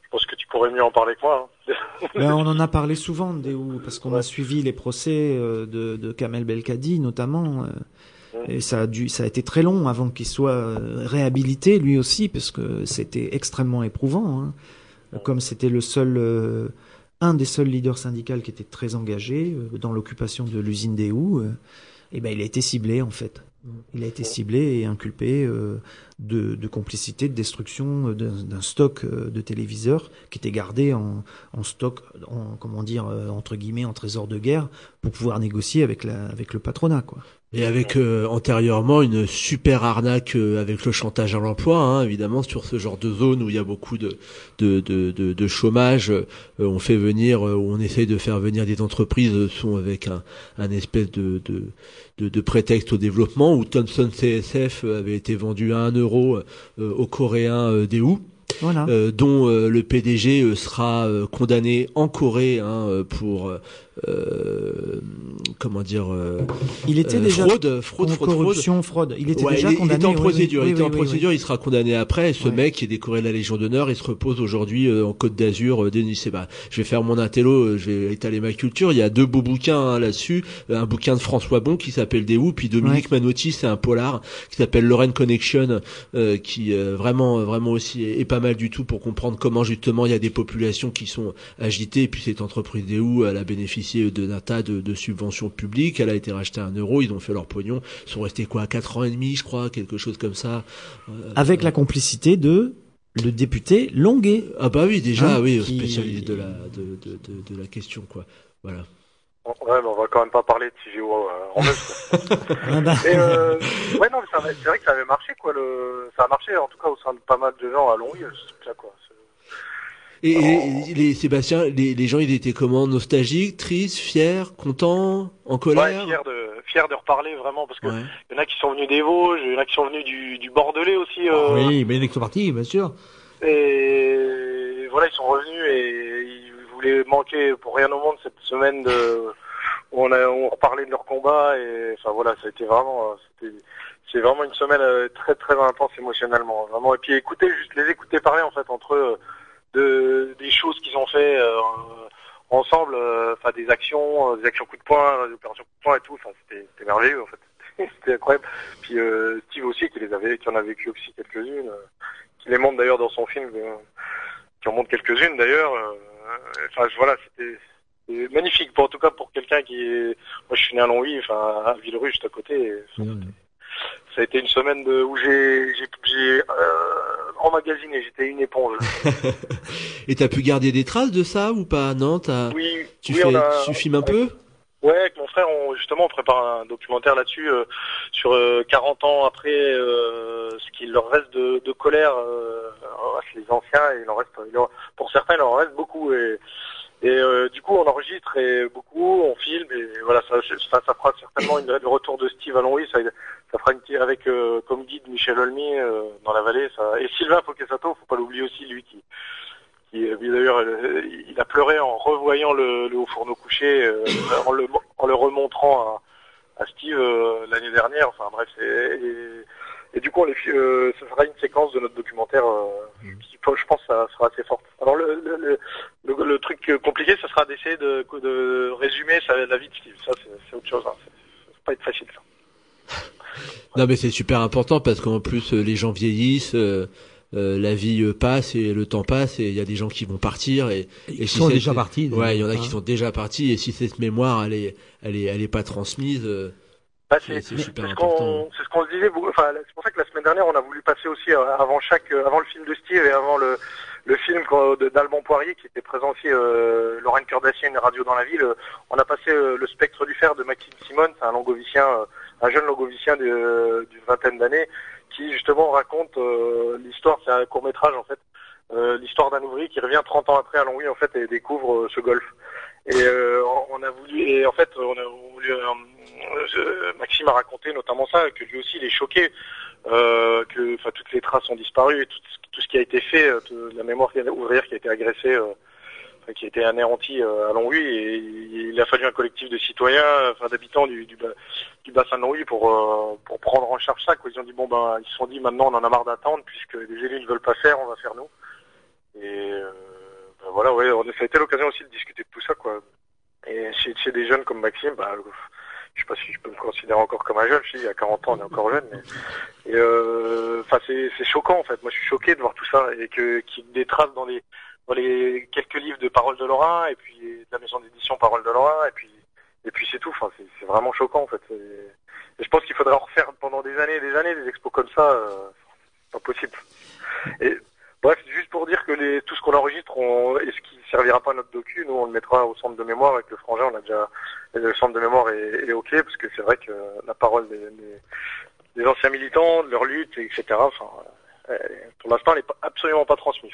je pense que tu pourrais mieux en parler que moi. hein. Ben, on en a parlé souvent Déou parce qu'on a suivi les procès euh, de, de Kamel Belkadi notamment. euh, Et ça a dû, ça a été très long avant qu'il soit réhabilité lui aussi, parce que c'était extrêmement éprouvant. hein. Comme c'était le seul, euh, un des seuls leaders syndicaux qui était très engagé euh, dans l'occupation de l'usine Déou, euh, et ben il a été ciblé en fait. Il a été ciblé et inculpé euh, de, de complicité, de destruction euh, d'un stock euh, de téléviseurs qui était gardé en, en stock, en, comment dire, entre guillemets, en trésor de guerre, pour pouvoir négocier avec, la, avec le patronat. Quoi. Et avec euh, antérieurement une super arnaque euh, avec le chantage à l'emploi, hein, évidemment sur ce genre de zone où il y a beaucoup de de de, de, de chômage, euh, on fait venir, euh, on essaye de faire venir des entreprises euh, sont avec un un espèce de de de, de prétexte au développement où Thomson CSF avait été vendu à 1 euro euh, aux Coréens euh, Daewoo. Voilà. Euh, dont euh, le PDG euh, sera euh, condamné en Corée hein, euh, pour euh, comment dire euh, Il était euh, déjà fraude, fraude, fraude, fraude. corruption, fraude. Il était Ouais, déjà il condamné. Il était en procédure. oui, il était oui, en procédure. Il sera condamné après. Et ce Ouais. mec qui est décoré de la Légion d'honneur, il se repose aujourd'hui en Côte d'Azur. Denis, bah, je vais faire mon intello, je vais étaler ma culture. Il y a deux beaux bouquins hein, là-dessus. Un bouquin de François Bon qui s'appelle Déou, puis Dominique Manotti, c'est un polar qui s'appelle Lorraine Connection, euh, qui vraiment, vraiment aussi est, est pas mal du tout pour comprendre comment justement il y a des populations qui sont agitées. Et puis cette entreprise Déou, elle a bénéficié d'un tas de, de subventions publiques. Elle a été rachetée à un euro. Ils ont fait leur pognon. Ils sont restés quoi, quatre ans et demi, je crois, quelque chose comme ça. Euh, Avec la complicité de le député Longuet. Ah bah oui, déjà, Hein, oui, qui- spécialiste de la de, de, de, de la question, quoi. Voilà. Ouais, mais on va quand même pas parler de CGO euh, en quoi. Ah bah. Mais euh, ouais, non, c'est vrai que ça avait marché, quoi. Le... Ça a marché, en tout cas, au sein de pas mal de gens à truc-là, quoi. Et, et- les Sébastien, les, les gens, ils étaient comment Nostalgiques, tristes, fiers, contents, en Ouais, colère fier de, fier de reparler, vraiment, parce que Ouais. y en a qui sont venus des Vosges, il y en a qui sont venus du, du Bordelais aussi. Euh, Oui, mais ils sont partis, bien sûr. Et voilà, ils sont revenus et ils voulaient manquer pour rien au monde cette semaine de où on a on reparlait de leur combat et enfin voilà, ça a été vraiment euh, c'était c'est vraiment une semaine euh, très très intense émotionnellement, vraiment. Et puis écouter juste les écouter parler en fait entre eux de des choses qu'ils ont fait euh, ensemble, euh, enfin des actions, euh, des actions coup de poing, des opérations coup de poing et tout. Enfin c'était merveilleux en fait, c'était incroyable. Puis euh, Steve aussi qui les avait, qui en a vécu aussi quelques-unes, euh, qui les montre d'ailleurs dans son film, euh, qui en montre quelques-unes d'ailleurs. Enfin voilà, c'était magnifique. Pour, en tout cas pour quelqu'un qui est, moi je suis né à Longwy, enfin à Villeruy juste à côté. et ça a été une semaine de, où j'ai j'ai j'ai, euh, emmagasiné, j'étais une éponge. Et t'as pu garder des traces de ça ou pas? Non, t'as. Oui, Tu oui, fais, a- tu filmes un peu? Ouais, avec mon frère, on, justement, on prépare un documentaire là-dessus euh, sur euh, 40 ans après euh, ce qu'il leur reste de, de colère. Euh, chez les anciens, et il en reste, il en- pour certains, il en reste beaucoup. Et, et euh, du coup, on enregistre et beaucoup, on filme et voilà, ça, ça, ça fera certainement une, le retour de Steve à Longwy. Ça, ça fera une petite- avec euh, comme guide Michel Olmy euh, dans la vallée. Ça, et Sylvain Fokesato, faut pas l'oublier aussi, lui qui qui euh, d'ailleurs euh, il a pleuré en revoyant le, le haut fourneau couché euh, en, le, en le remontrant à, à Steve euh, l'année dernière. Enfin bref c'est et, et du coup on les, euh, ça sera une séquence de notre documentaire euh, qui je pense ça sera assez forte. Alors le, le, le, le- truc compliqué ça sera d'essayer de, de résumer sa- la vie de Steve. Ça c'est autre chose hein. ça va pas être facile ça Non, mais c'est super important parce qu'en plus euh, les gens vieillissent, euh, euh, la vie passe et le temps passe et il y a des gens qui vont partir et, Ils et si sont déjà partis, Ouais, il y en a qui hein. sont déjà partis et si cette mémoire elle est elle est elle est pas transmise, euh, Bah, c'est super ce important. qu'on c'est ce qu'on se disait. Enfin, c'est pour ça que la semaine dernière, on a voulu passer aussi avant chaque, avant le film de Steve et avant le le film d'Alban Poirier qui était présent aussi, euh, Lorraine Cœur d'Acier, une radio dans la ville. On a passé euh, le spectre du fer de Maxime Simone, c'est un longovicien, euh, un jeune longovicien de- d'une vingtaine d'années qui justement raconte euh, l'histoire. C'est un court métrage en fait. euh, l'histoire d'un ouvrier qui revient 30 ans après à Longwy en fait et découvre euh, ce golf. Et euh, on a voulu et en fait on a voulu, euh, Maxime a raconté notamment ça que lui aussi il est choqué que toutes les traces ont disparu et tout, tout ce qui a été fait la mémoire ouvrière qui a été agressée qui a été anéantie euh, à Longwy et il, il a fallu un collectif de citoyens enfin d'habitants du, du, du bassin de Longwy pour euh, pour prendre en charge ça quoi ils ont dit bon ben ils se sont dit maintenant on en a marre d'attendre puisque les élus ne veulent pas faire on va faire nous et euh, ben voilà, ouais, ça a été l'occasion aussi de discuter de tout ça, quoi. Et chez, chez des jeunes comme Maxime, bah, je sais pas si je peux me considérer encore comme un jeune, je dis, à 40 ans, on est encore jeune, mais, euh, c'est, choquant, en fait. Moi, je suis choqué de voir tout ça, et que, qu'il y dans les, les quelques livres de Parole de Lorrain, et puis, de la maison d'édition Parole de Lorrain, et puis, et puis c'est tout. Enfin, c'est, vraiment choquant, en fait. Et je pense qu'il faudrait en refaire pendant des années et des années, des expos comme ça, euh, c'est pas possible. Et, Bref, juste pour dire que les, tout ce qu'on enregistre, on, et ce qui servira pas à notre docu, nous on le mettra au centre de mémoire avec le frangin. On a déjà le centre de mémoire est, est ok parce que c'est vrai que la parole des, des, des anciens militants, de leur lutte, etc. Enfin, euh, pour l'instant, elle n'est absolument pas transmise.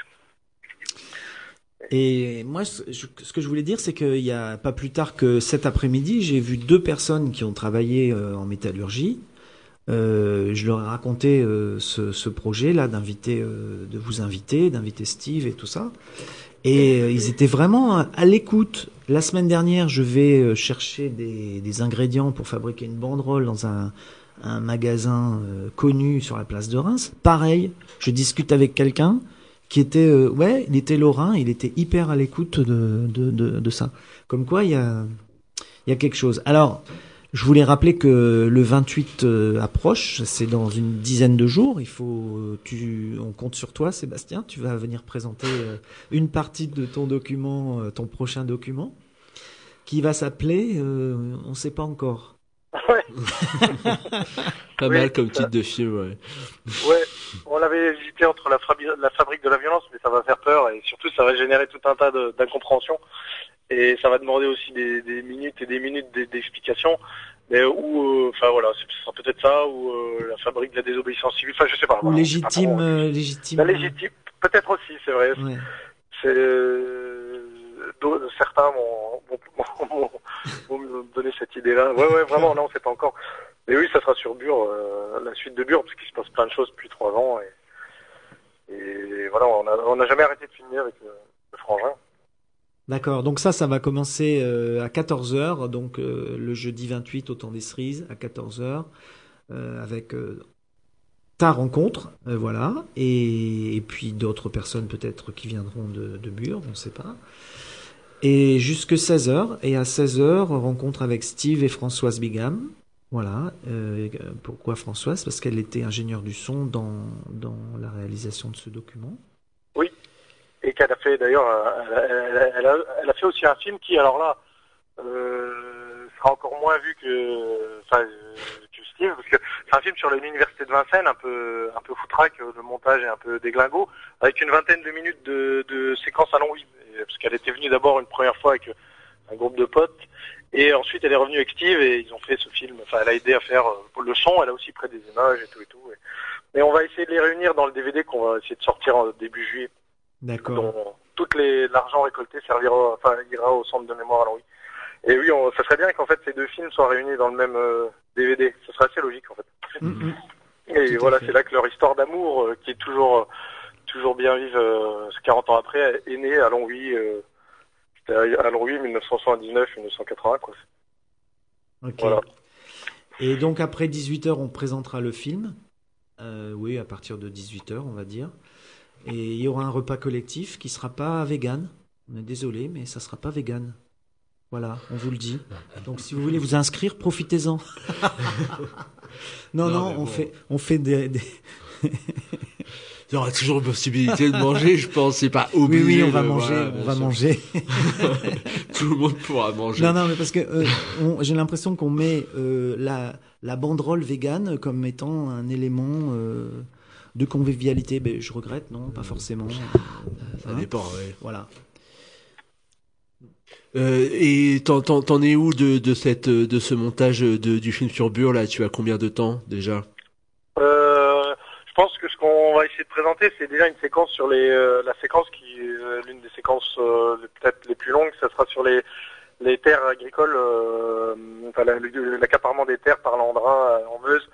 Et moi, ce que je voulais dire, c'est qu'il y a pas plus tard que cet après-midi, j'ai vu deux personnes qui ont travaillé euh, en métallurgie. Euh, je leur ai raconté euh, ce, projet-là d'inviter, de vous inviter, d'inviter Steve et tout ça. Et ils étaient vraiment à, l'écoute. La semaine dernière, je vais chercher des, ingrédients pour fabriquer une banderole dans un, magasin connu sur la place de Reims. Pareil, je discute avec quelqu'un qui était, euh, ouais, il était lorrain, il était hyper à l'écoute de, de, de, ça. Comme quoi, il y a, y a quelque chose. Alors, je voulais rappeler que le 28 euh, approche, c'est dans une dizaine de jours. Il faut, euh, tu, on compte sur toi, Sébastien. Tu vas venir présenter une partie de ton document, ton prochain document, qui va s'appeler, on ne sait pas encore. Pas Oui, mal comme titre de film, ouais. Ouais, on avait hésité entre la, fabrique de la violence, mais ça va faire peur et surtout ça va générer tout un tas d'incompréhensions et ça va demander aussi des, des minutes et des minutes d'explications. Mais ou, euh, enfin voilà, c'est ce sera peut-être ça ou euh, la fabrique de la désobéissance civile. Enfin, je sais pas. Ou voilà, légitime, c'est pas trop- euh, légitime. La légitime, peut-être aussi, c'est vrai. Ouais. C'est euh, certains m'ont donné cette idée-là. Ouais, ouais, vraiment, non, c'est pas encore. Mais oui, ça sera sur Bure, euh, la suite de Bure, parce qu'il se passe plein de choses depuis trois ans. Et, voilà, on on n'a jamais arrêté de filmer avec le, frangin. D'accord, donc ça, ça va commencer euh, à 14h, donc euh, le jeudi 28 au temps des cerises, à 14h, euh, avec ta rencontre, voilà, et, et puis d'autres personnes peut-être qui viendront de, de Bure, on ne sait pas. Et jusque 16h, et à 16h, rencontre avec Steve et Françoise Bigam. Voilà, euh, pourquoi Françoise? Parce qu'elle était ingénieure du son dans, dans la réalisation de ce document. Et qu'elle a fait d'ailleurs, euh, elle, a, elle a fait aussi un film qui, alors là, euh, sera encore moins vu que, que Steve, parce que c'est un film sur l'université de Vincennes, un peu, un peu foutraque, le montage est un peu déglingo, avec une vingtaine de minutes de, de séquences à long oui, parce qu'elle était venue d'abord une première fois avec euh, un groupe de potes, et ensuite elle est revenue avec Steve et ils ont fait ce film. Enfin, elle a aidé à faire euh, le son, elle a aussi pris des images et tout et tout. Et, on va essayer de les réunir dans le DVD qu'on va essayer de sortir en début juillet D'accord. dont les l'argent récolté servira, enfin ira au centre de mémoire à Louis. Et oui, on, ça serait bien qu'en fait ces deux films soient réunis dans le même euh, DVD. Ce serait assez logique en fait. Mm, mm. Et Tout voilà, c'est là que leur histoire d'amour, euh, qui est toujours euh, toujours bien vive, euh, 40 ans après, est née à Longwy. Euh, à Longwy, 1979-1980 quoi. Ok. Voilà. Et donc après 18h, on présentera le film. Euh, oui, à partir de 18h, on va dire. Et il y aura un repas collectif qui sera pas vegan. On est désolé, mais ça sera pas vegan. Voilà, on vous le dit. Donc si vous voulez vous inscrire, profitez-en. non, Non, on bon. fait, on fait des. des- Il y aura toujours une possibilité de manger, je pense. C'est pas Oui, obligé. oui, on va de- manger, voilà, on va sûr. manger. Tout le monde pourra manger. Non, non, mais parce que euh, on- j'ai l'impression qu'on met euh, la, la banderole végane comme étant un élément euh, de convivialité. Ben, je regrette, non, pas forcément. Ça Hein dépend, ouais. Voilà. Euh, et t'en, t'en, t'en es où de, de cette, de ce montage de, du film sur Bure là? Tu as combien de temps déjà? Euh, je pense que qu'on va essayer de présenter, c'est déjà une séquence sur les, euh, la séquence qui, euh, l'une des séquences euh, peut-être les plus longues, ça sera sur les, les terres agricoles, enfin l'accaparement des terres par l'Andrin en Meuse,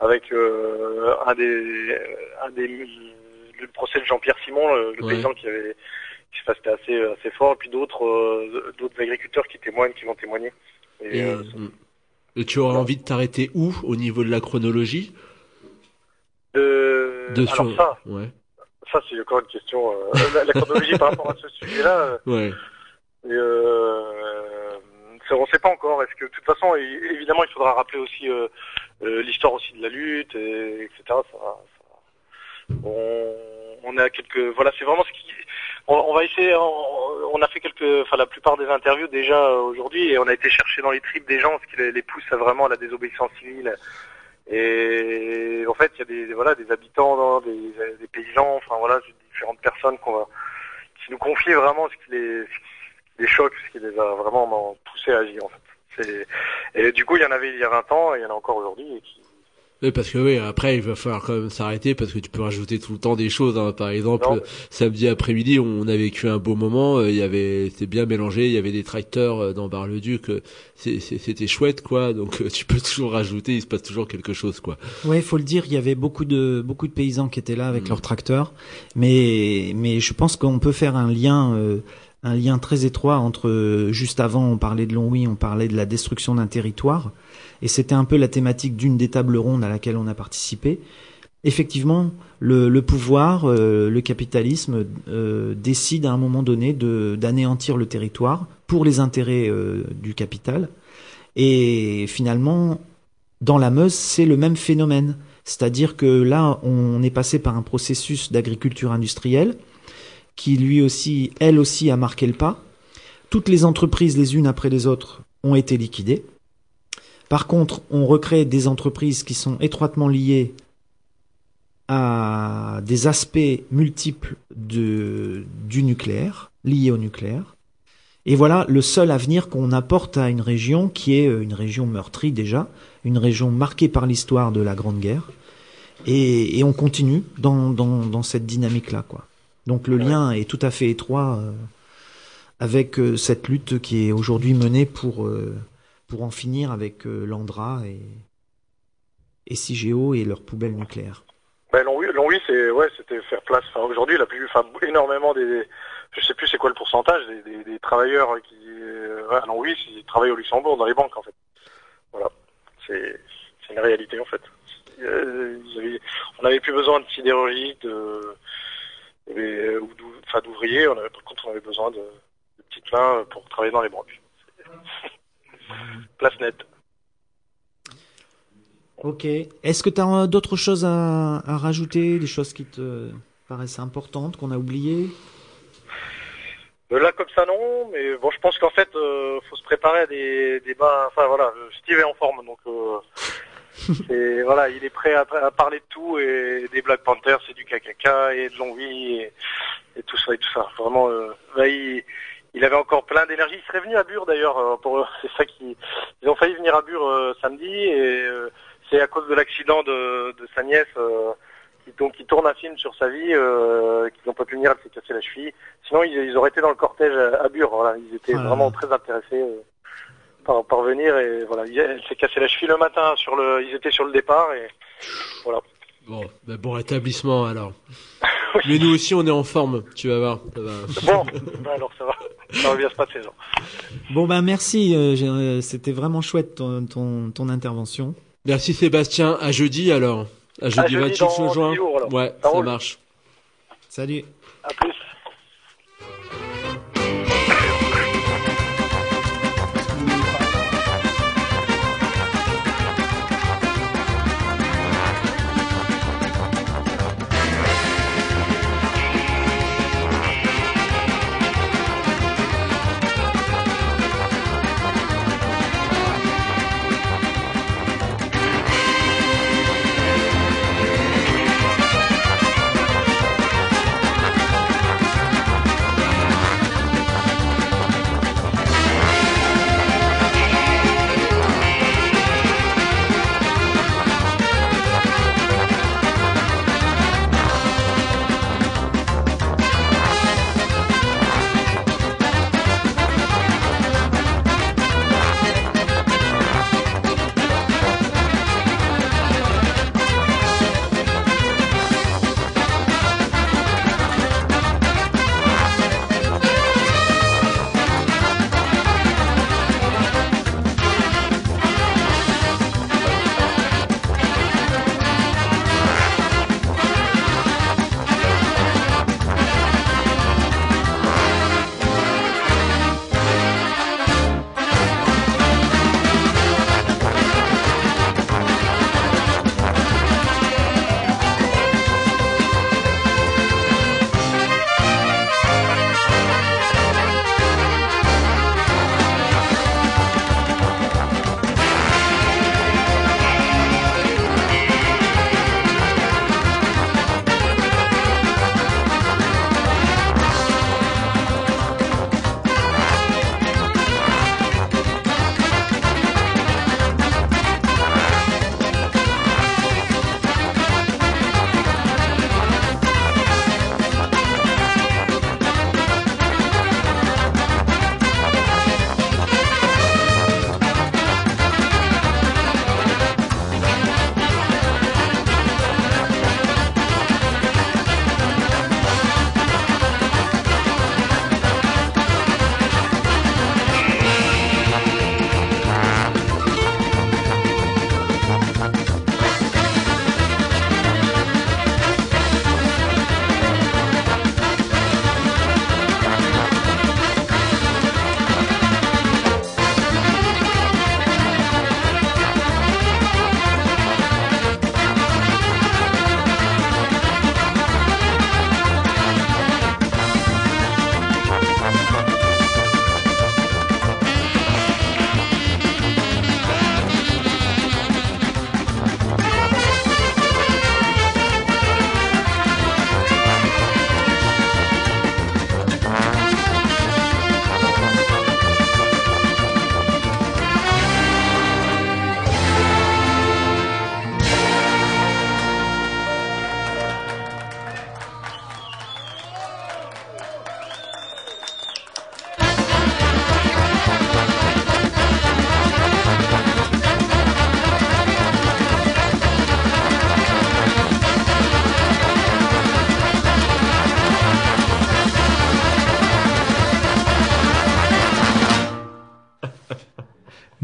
avec un des, un des, le procès de Jean-Pierre Simon, le, le Ouais. paysan qui avait, qui se passait assez, assez fort, et puis d'autres, d'autres agriculteurs qui témoignent, qui vont témoigner. Et, et. Et tu aurais envie de t'arrêter où au niveau de la chronologie? De, de alors sur- ça, Ouais. Ça, c'est encore une question. euh, la, la chronologie par rapport à ce sujet-là, euh, Ouais. euh, on ne sait pas encore. Est-ce que, de toute façon, évidemment, il faudra rappeler aussi euh, euh, l'histoire aussi de la lutte, et, etc. Ça, ça- on, on a quelques. Voilà, c'est vraiment ce qui. On, on va essayer. On, on a fait quelques, enfin, la plupart des interviews déjà euh, aujourd'hui, et on a été chercher dans les tripes des gens, ce qui les, les pousse à vraiment à la désobéissance civile. Et en fait, il y a des, voilà des habitants, des, des paysans, enfin voilà, différentes personnes qu'on va, qui nous confient vraiment ce qui les, ce qui les choque, ce qui les a vraiment poussés à agir en fait. Et du coup, il y en avait il y a 20 ans, et il y en a encore aujourd'hui. et qui- Oui, parce que oui, après il va falloir quand même s'arrêter parce que tu peux rajouter tout le temps des choses. hein. Par exemple, Non. samedi après-midi, on a vécu un beau moment. euh, Il y avait, c'était bien mélangé. Il y avait des tracteurs euh, dans Bar-le-Duc. euh, C'était chouette, quoi. Donc tu peux toujours rajouter. Il se passe toujours quelque chose, quoi. Ouais, il faut le dire, il y avait beaucoup de beaucoup de paysans qui étaient là avec Mm. leurs tracteurs, mais mais je pense qu'on peut faire un lien euh, un lien très étroit entre euh, juste avant on parlait de Longwy, on parlait de la destruction d'un territoire et c'était un peu la thématique d'une des tables rondes à laquelle on a participé. Effectivement, le, pouvoir, euh, le capitalisme euh, décide à un moment donné d'anéantir le territoire pour les intérêts du capital et finalement dans la Meuse, c'est le même phénomène. C'est-à-dire que là, on est passé par un processus d'agriculture industrielle qui lui aussi, elle aussi, a marqué le pas. Toutes les entreprises, les unes après les autres, ont été liquidées. Par contre, on recrée des entreprises qui sont étroitement liées à des aspects multiples du nucléaire, liés au nucléaire. Et voilà le seul avenir qu'on apporte à une région qui est euh, une région meurtrie déjà, une région marquée par l'histoire de la Grande Guerre. Et, on continue dans, dans, dans cette dynamique-là. quoi. Donc le lien est tout à fait étroit euh, avec euh, cette lutte qui est aujourd'hui menée pour, euh, pour en finir avec l'Andra et, et et leurs poubelles nucléaires. Ben, Longwy, c'est ouais, c'était faire place. Enfin, aujourd'hui, la plus, enfin, énormément des, je sais plus c'est quoi le pourcentage des, des, des travailleurs qui, euh, à Longwy, ils travaillent au Luxembourg dans les banques en fait. Voilà, c'est une réalité en fait. Avaient- on n'avait plus besoin de sidérurgie, de, et, ou d'ou- enfin, d'ouvriers. On avait, par contre, on avait besoin de, de petites mains pour travailler dans les banques. Place nette. Ok. Est-ce que tu as d'autres choses à, à rajouter, des choses qui te paraissent importantes, qu'on a oubliées? Euh, Là, comme ça, non. Mais bon, je pense qu'en fait, euh, faut se préparer à des débats. Enfin, voilà, euh, Steve est en forme, donc euh, c'est- voilà, il est prêt à, à parler de tout et des Black Panthers, c'est du KKK et de Longwy et, et tout ça et tout ça. Vraiment, euh, il, il avait encore plein d'énergie. Il serait venu à Bure d'ailleurs. euh, Pour c'est ça qui, ils ont failli venir à Bure euh, samedi et euh, c'est à cause de l'accident de, de sa nièce. euh, qui, donc, qui tourne un film sur sa vie, euh, qu'ils n'ont pas pu venir, elle s'est cassé la cheville. Sinon, ils, ils auraient été dans le cortège à, à Bure. Voilà, ils étaient Ah vraiment très intéressés par, par venir et voilà, il- elle s'est cassé la cheville le matin. Sur le, ils étaient sur le départ et voilà. Bon, ben bon rétablissement alors. Mais nous aussi, on est en forme. Tu vas voir. ça va. Bon, ben alors ça va, ça va bien se passer. alors. Bon ben merci, euh, euh, c'était vraiment chouette ton, ton, ton intervention. Merci Sébastien. À jeudi alors. À jeudi, jeudi 28 dans juin. jours. Ouais, Ça marche. Salut. À plus.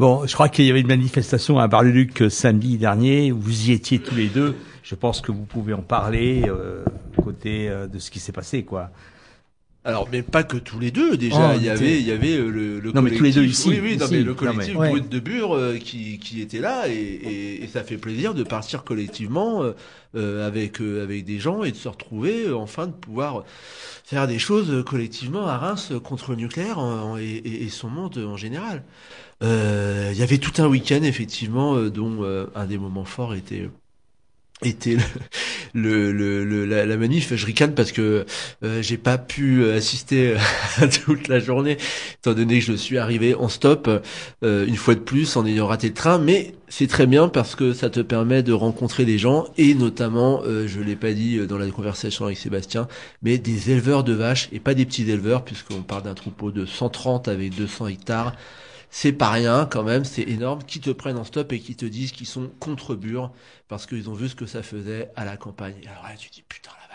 Bon, je crois qu'il y avait une manifestation à Bar-le-Duc euh, samedi dernier. Vous y étiez tous les deux. Je pense que vous pouvez en parler euh, côté euh, de ce qui s'est passé, quoi. Alors, mais pas que tous les deux. Déjà, Oh, il y avait, il y avait le, le Non, mais tous les deux collectif- ici, Oui, oui, non, mais le Non, collectif mais- Brut de Bure euh, qui, qui était là et, et, et ça fait plaisir de partir collectivement euh, avec euh, avec des gens et de se retrouver enfin de pouvoir faire des choses collectivement à Reims contre le nucléaire en- en- et, et- et son monde en général. Euh, Il y avait tout un week-end effectivement euh, dont euh, un des moments forts était était le, le, le- la, la manif. Je ricane parce que euh, j'ai pas pu assister toute la journée, étant donné que je suis arrivé en stop euh, une fois de plus en ayant raté le train. Mais c'est très bien parce que ça te permet de rencontrer des gens et notamment, euh, je l'ai pas dit euh, dans la conversation avec Sébastien, mais des éleveurs de vaches et pas des petits éleveurs puisqu'on parle d'un troupeau de 130 avec 200 hectares. C'est pas rien quand même, c'est énorme, qui te prennent en stop et qui te disent qu'ils sont contre Bure parce qu'ils ont vu ce que ça faisait à la campagne. Alors là, tu dis putain la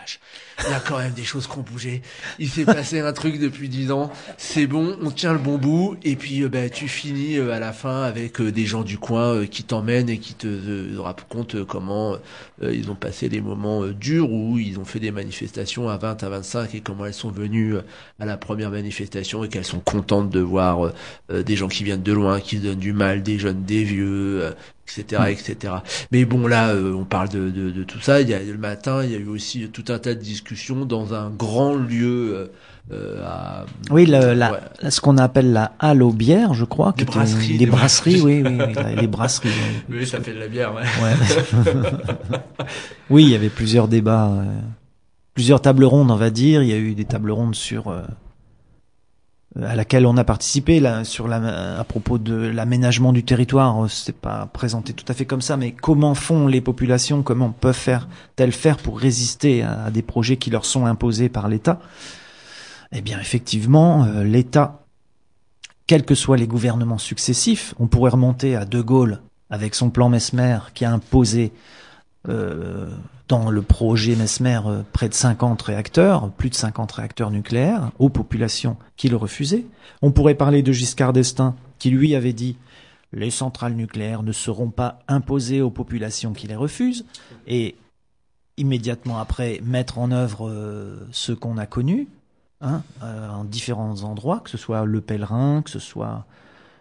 il y a quand même des choses qui ont bougé. Il s'est passé un truc depuis dix ans, c'est bon, on tient le bon bout. Et puis euh, ben, tu finis euh, à la fin avec euh, des gens du coin euh, qui t'emmènent et qui te racontent comment ils ont passé des moments durs où ils ont fait des manifestations à 20 à 25 et comment elles sont venues à la première manifestation et qu'elles sont contentes de voir des gens qui viennent de loin, qui se donnent du mal, des jeunes, des vieux, etc., etc. Mais bon, là, euh, on parle de, de, de tout ça. Il y a le matin, il y a eu aussi tout un tas de discussions dans un grand lieu euh, euh, à Oui, le- la, Ouais. la- ce qu'on appelle la halle aux bières, je crois. Des était- brasseries, Des brasseries, oui, oui, oui, la- les brasseries. oui. Ça fait de la bière, ouais. Ouais. oui, il y avait plusieurs débats, euh, plusieurs tables rondes, on va dire. Il y a eu des tables rondes sur euh, à laquelle on a participé là, sur à propos de l'aménagement du territoire. Euh, C'est pas présenté tout à fait comme ça, mais comment font les populations, comment peuvent faire-elles faire pour résister à, des projets qui leur sont imposés par l'État? Eh bien, effectivement, euh, l'État, quels que soient les gouvernements successifs, on pourrait remonter à De Gaulle avec son plan Mesmer qui a imposé dans le projet Mesmer euh, près de 50 réacteurs, plus de 50 réacteurs nucléaires, aux populations qui le refusaient. On pourrait parler de Giscard d'Estaing qui lui avait dit les centrales nucléaires ne seront pas imposées aux populations qui les refusent et immédiatement après mettre en œuvre euh, ce qu'on a connu hein, euh, en différents endroits, que ce soit le pèlerin, que ce soit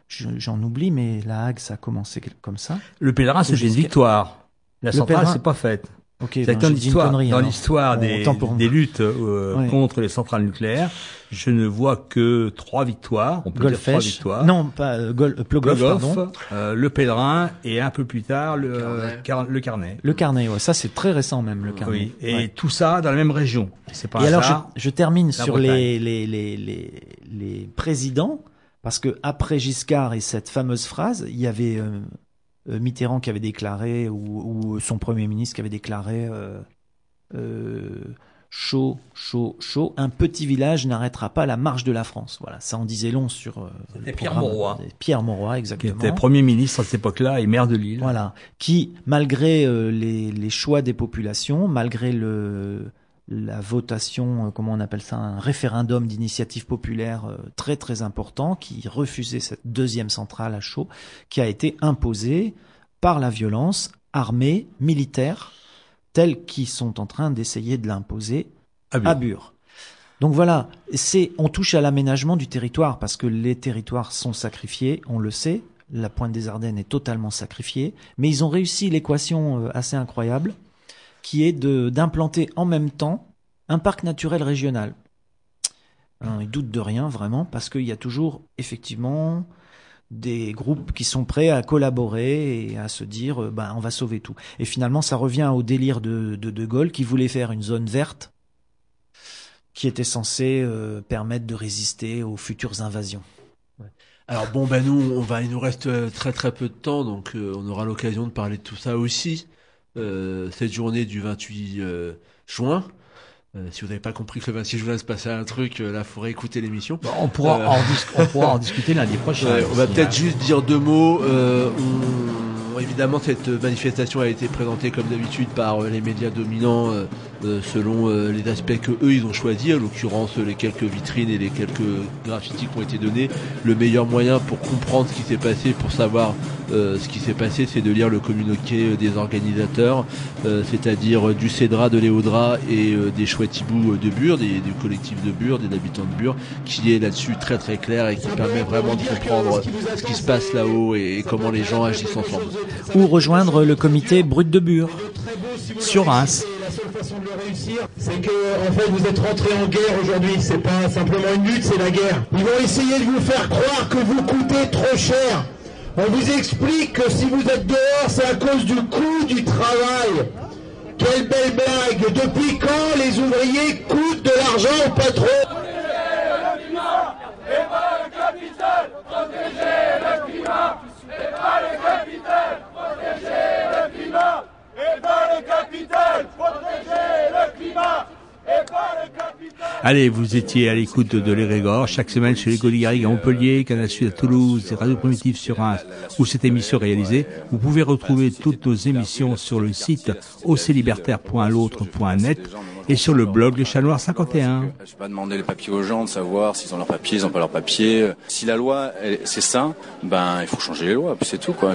je- j'en oublie, mais la Hague ça a commencé comme ça. Le pèlerin, C'est une victoire. La Le centrale, pèlerin- c'est pas faite. Ok, C'est ben, dans l'histoire, connerie, dans alors. l'histoire Bon, des, pour luttes euh, Ouais. contre les centrales nucléaires, je ne vois que trois victoires. On peut dire trois Golfech. victoires. Non, pas euh, Gol- euh, Plogoff, Plogoff, pardon. euh, le pèlerin et un peu plus tard le Carnet. car- le carnet. Le carnet, ouais, ça c'est très récent même le carnet. Oui, et Ouais. tout ça dans la même région. C'est pas Et alors je, termine sur les, les, les, les, les présidents, parce que après Giscard et cette fameuse phrase, il y avait Mitterrand qui avait déclaré, ou, ou son premier ministre qui avait déclaré euh, euh, chaud, chaud, chaud, un petit village n'arrêtera pas la marche de la France. Voilà, ça en disait long sur euh, C'était Pierre Mauroy. Pierre Mauroy, qui exactement. était Premier ministre à cette époque-là et maire de Lille. Voilà, qui, malgré euh, les, les choix des populations, malgré le, la votation, euh, comment on appelle ça, un référendum d'initiative populaire euh, très très important, qui refusait cette deuxième centrale à chaud, qui a été imposée par la violence armée, militaire, tels qui sont en train d'essayer de l'imposer À Bure. à Bure. Donc voilà, c'est on touche à l'aménagement du territoire parce que les territoires sont sacrifiés, on le sait. La pointe des Ardennes est totalement sacrifiée, mais ils ont réussi l'équation euh, assez incroyable qui est d'implanter en même temps un parc naturel régional. Alors, ils doutent de rien vraiment parce qu'il y a toujours effectivement des groupes qui sont prêts à collaborer et à se dire euh, ben on va sauver tout. Et finalement ça revient au délire de de, Gaulle qui voulait faire une zone verte qui était censée euh, permettre de résister aux futures invasions. Alors bon, ben nous, on va, il nous reste euh, très très peu de temps, donc on aura l'occasion de parler de tout ça aussi. Euh, cette journée du 28 euh, juin. Euh, si vous n'avez pas compris que le 26 juin se passait un truc, euh, là, il faudrait écouter l'émission. On, pourra Euh, en on pourra en discuter lundi prochain. Ouais, on va peut-être juste dire deux mots. Euh, Bon, évidemment, cette manifestation a été présentée comme d'habitude par euh, les médias dominants euh, euh, selon euh, les aspects que eux ils ont choisis, en l'occurrence les quelques vitrines et les quelques graffitis qui ont été donnés. Le meilleur moyen pour comprendre ce qui s'est passé, pour savoir euh, ce qui s'est passé, c'est de lire le communiqué des organisateurs, euh, c'est-à-dire du Cédra, de Léodra et euh, des chouettes hiboux de Bure, des, du collectif de Bure, des habitants de Bure, qui est là-dessus très très clair et qui permet vraiment de comprendre ce qui se passe là-haut et, et comment les gens agissent ensemble. Ou rejoindre le comité Brut de Bure. Sur Reims. La seule façon de le réussir, c'est que en fait vous êtes rentrés en guerre aujourd'hui. C'est pas simplement une lutte, c'est la guerre. Ils vont essayer de vous faire croire que vous coûtez trop cher. On vous explique que si vous êtes dehors, c'est à cause du coût du travail. Quelle belle blague Depuis quand les ouvriers coûtent de l'argent au patron Et pas le capital, protéger le climat. Et pas le capital, protéger le climat. Et pas le capital, protéger le climat. Et pas le capital. Allez, vous étiez à l'écoute de l'Érégor chaque semaine sur les Garrigue à Montpellier, Canal Sud à Toulouse, et Radio Primitive sur Reims, où cette émission est réalisée. Vous pouvez retrouver toutes nos émissions sur le site aucilibertaire.l'autre.net et sur le blog Le Chat Noir 51. Je vais pas demander les papiers aux gens de savoir s'ils ont leurs papiers, ils ont pas leurs papiers. Si la loi, c'est ça, ben il faut changer les lois, puis c'est tout quoi.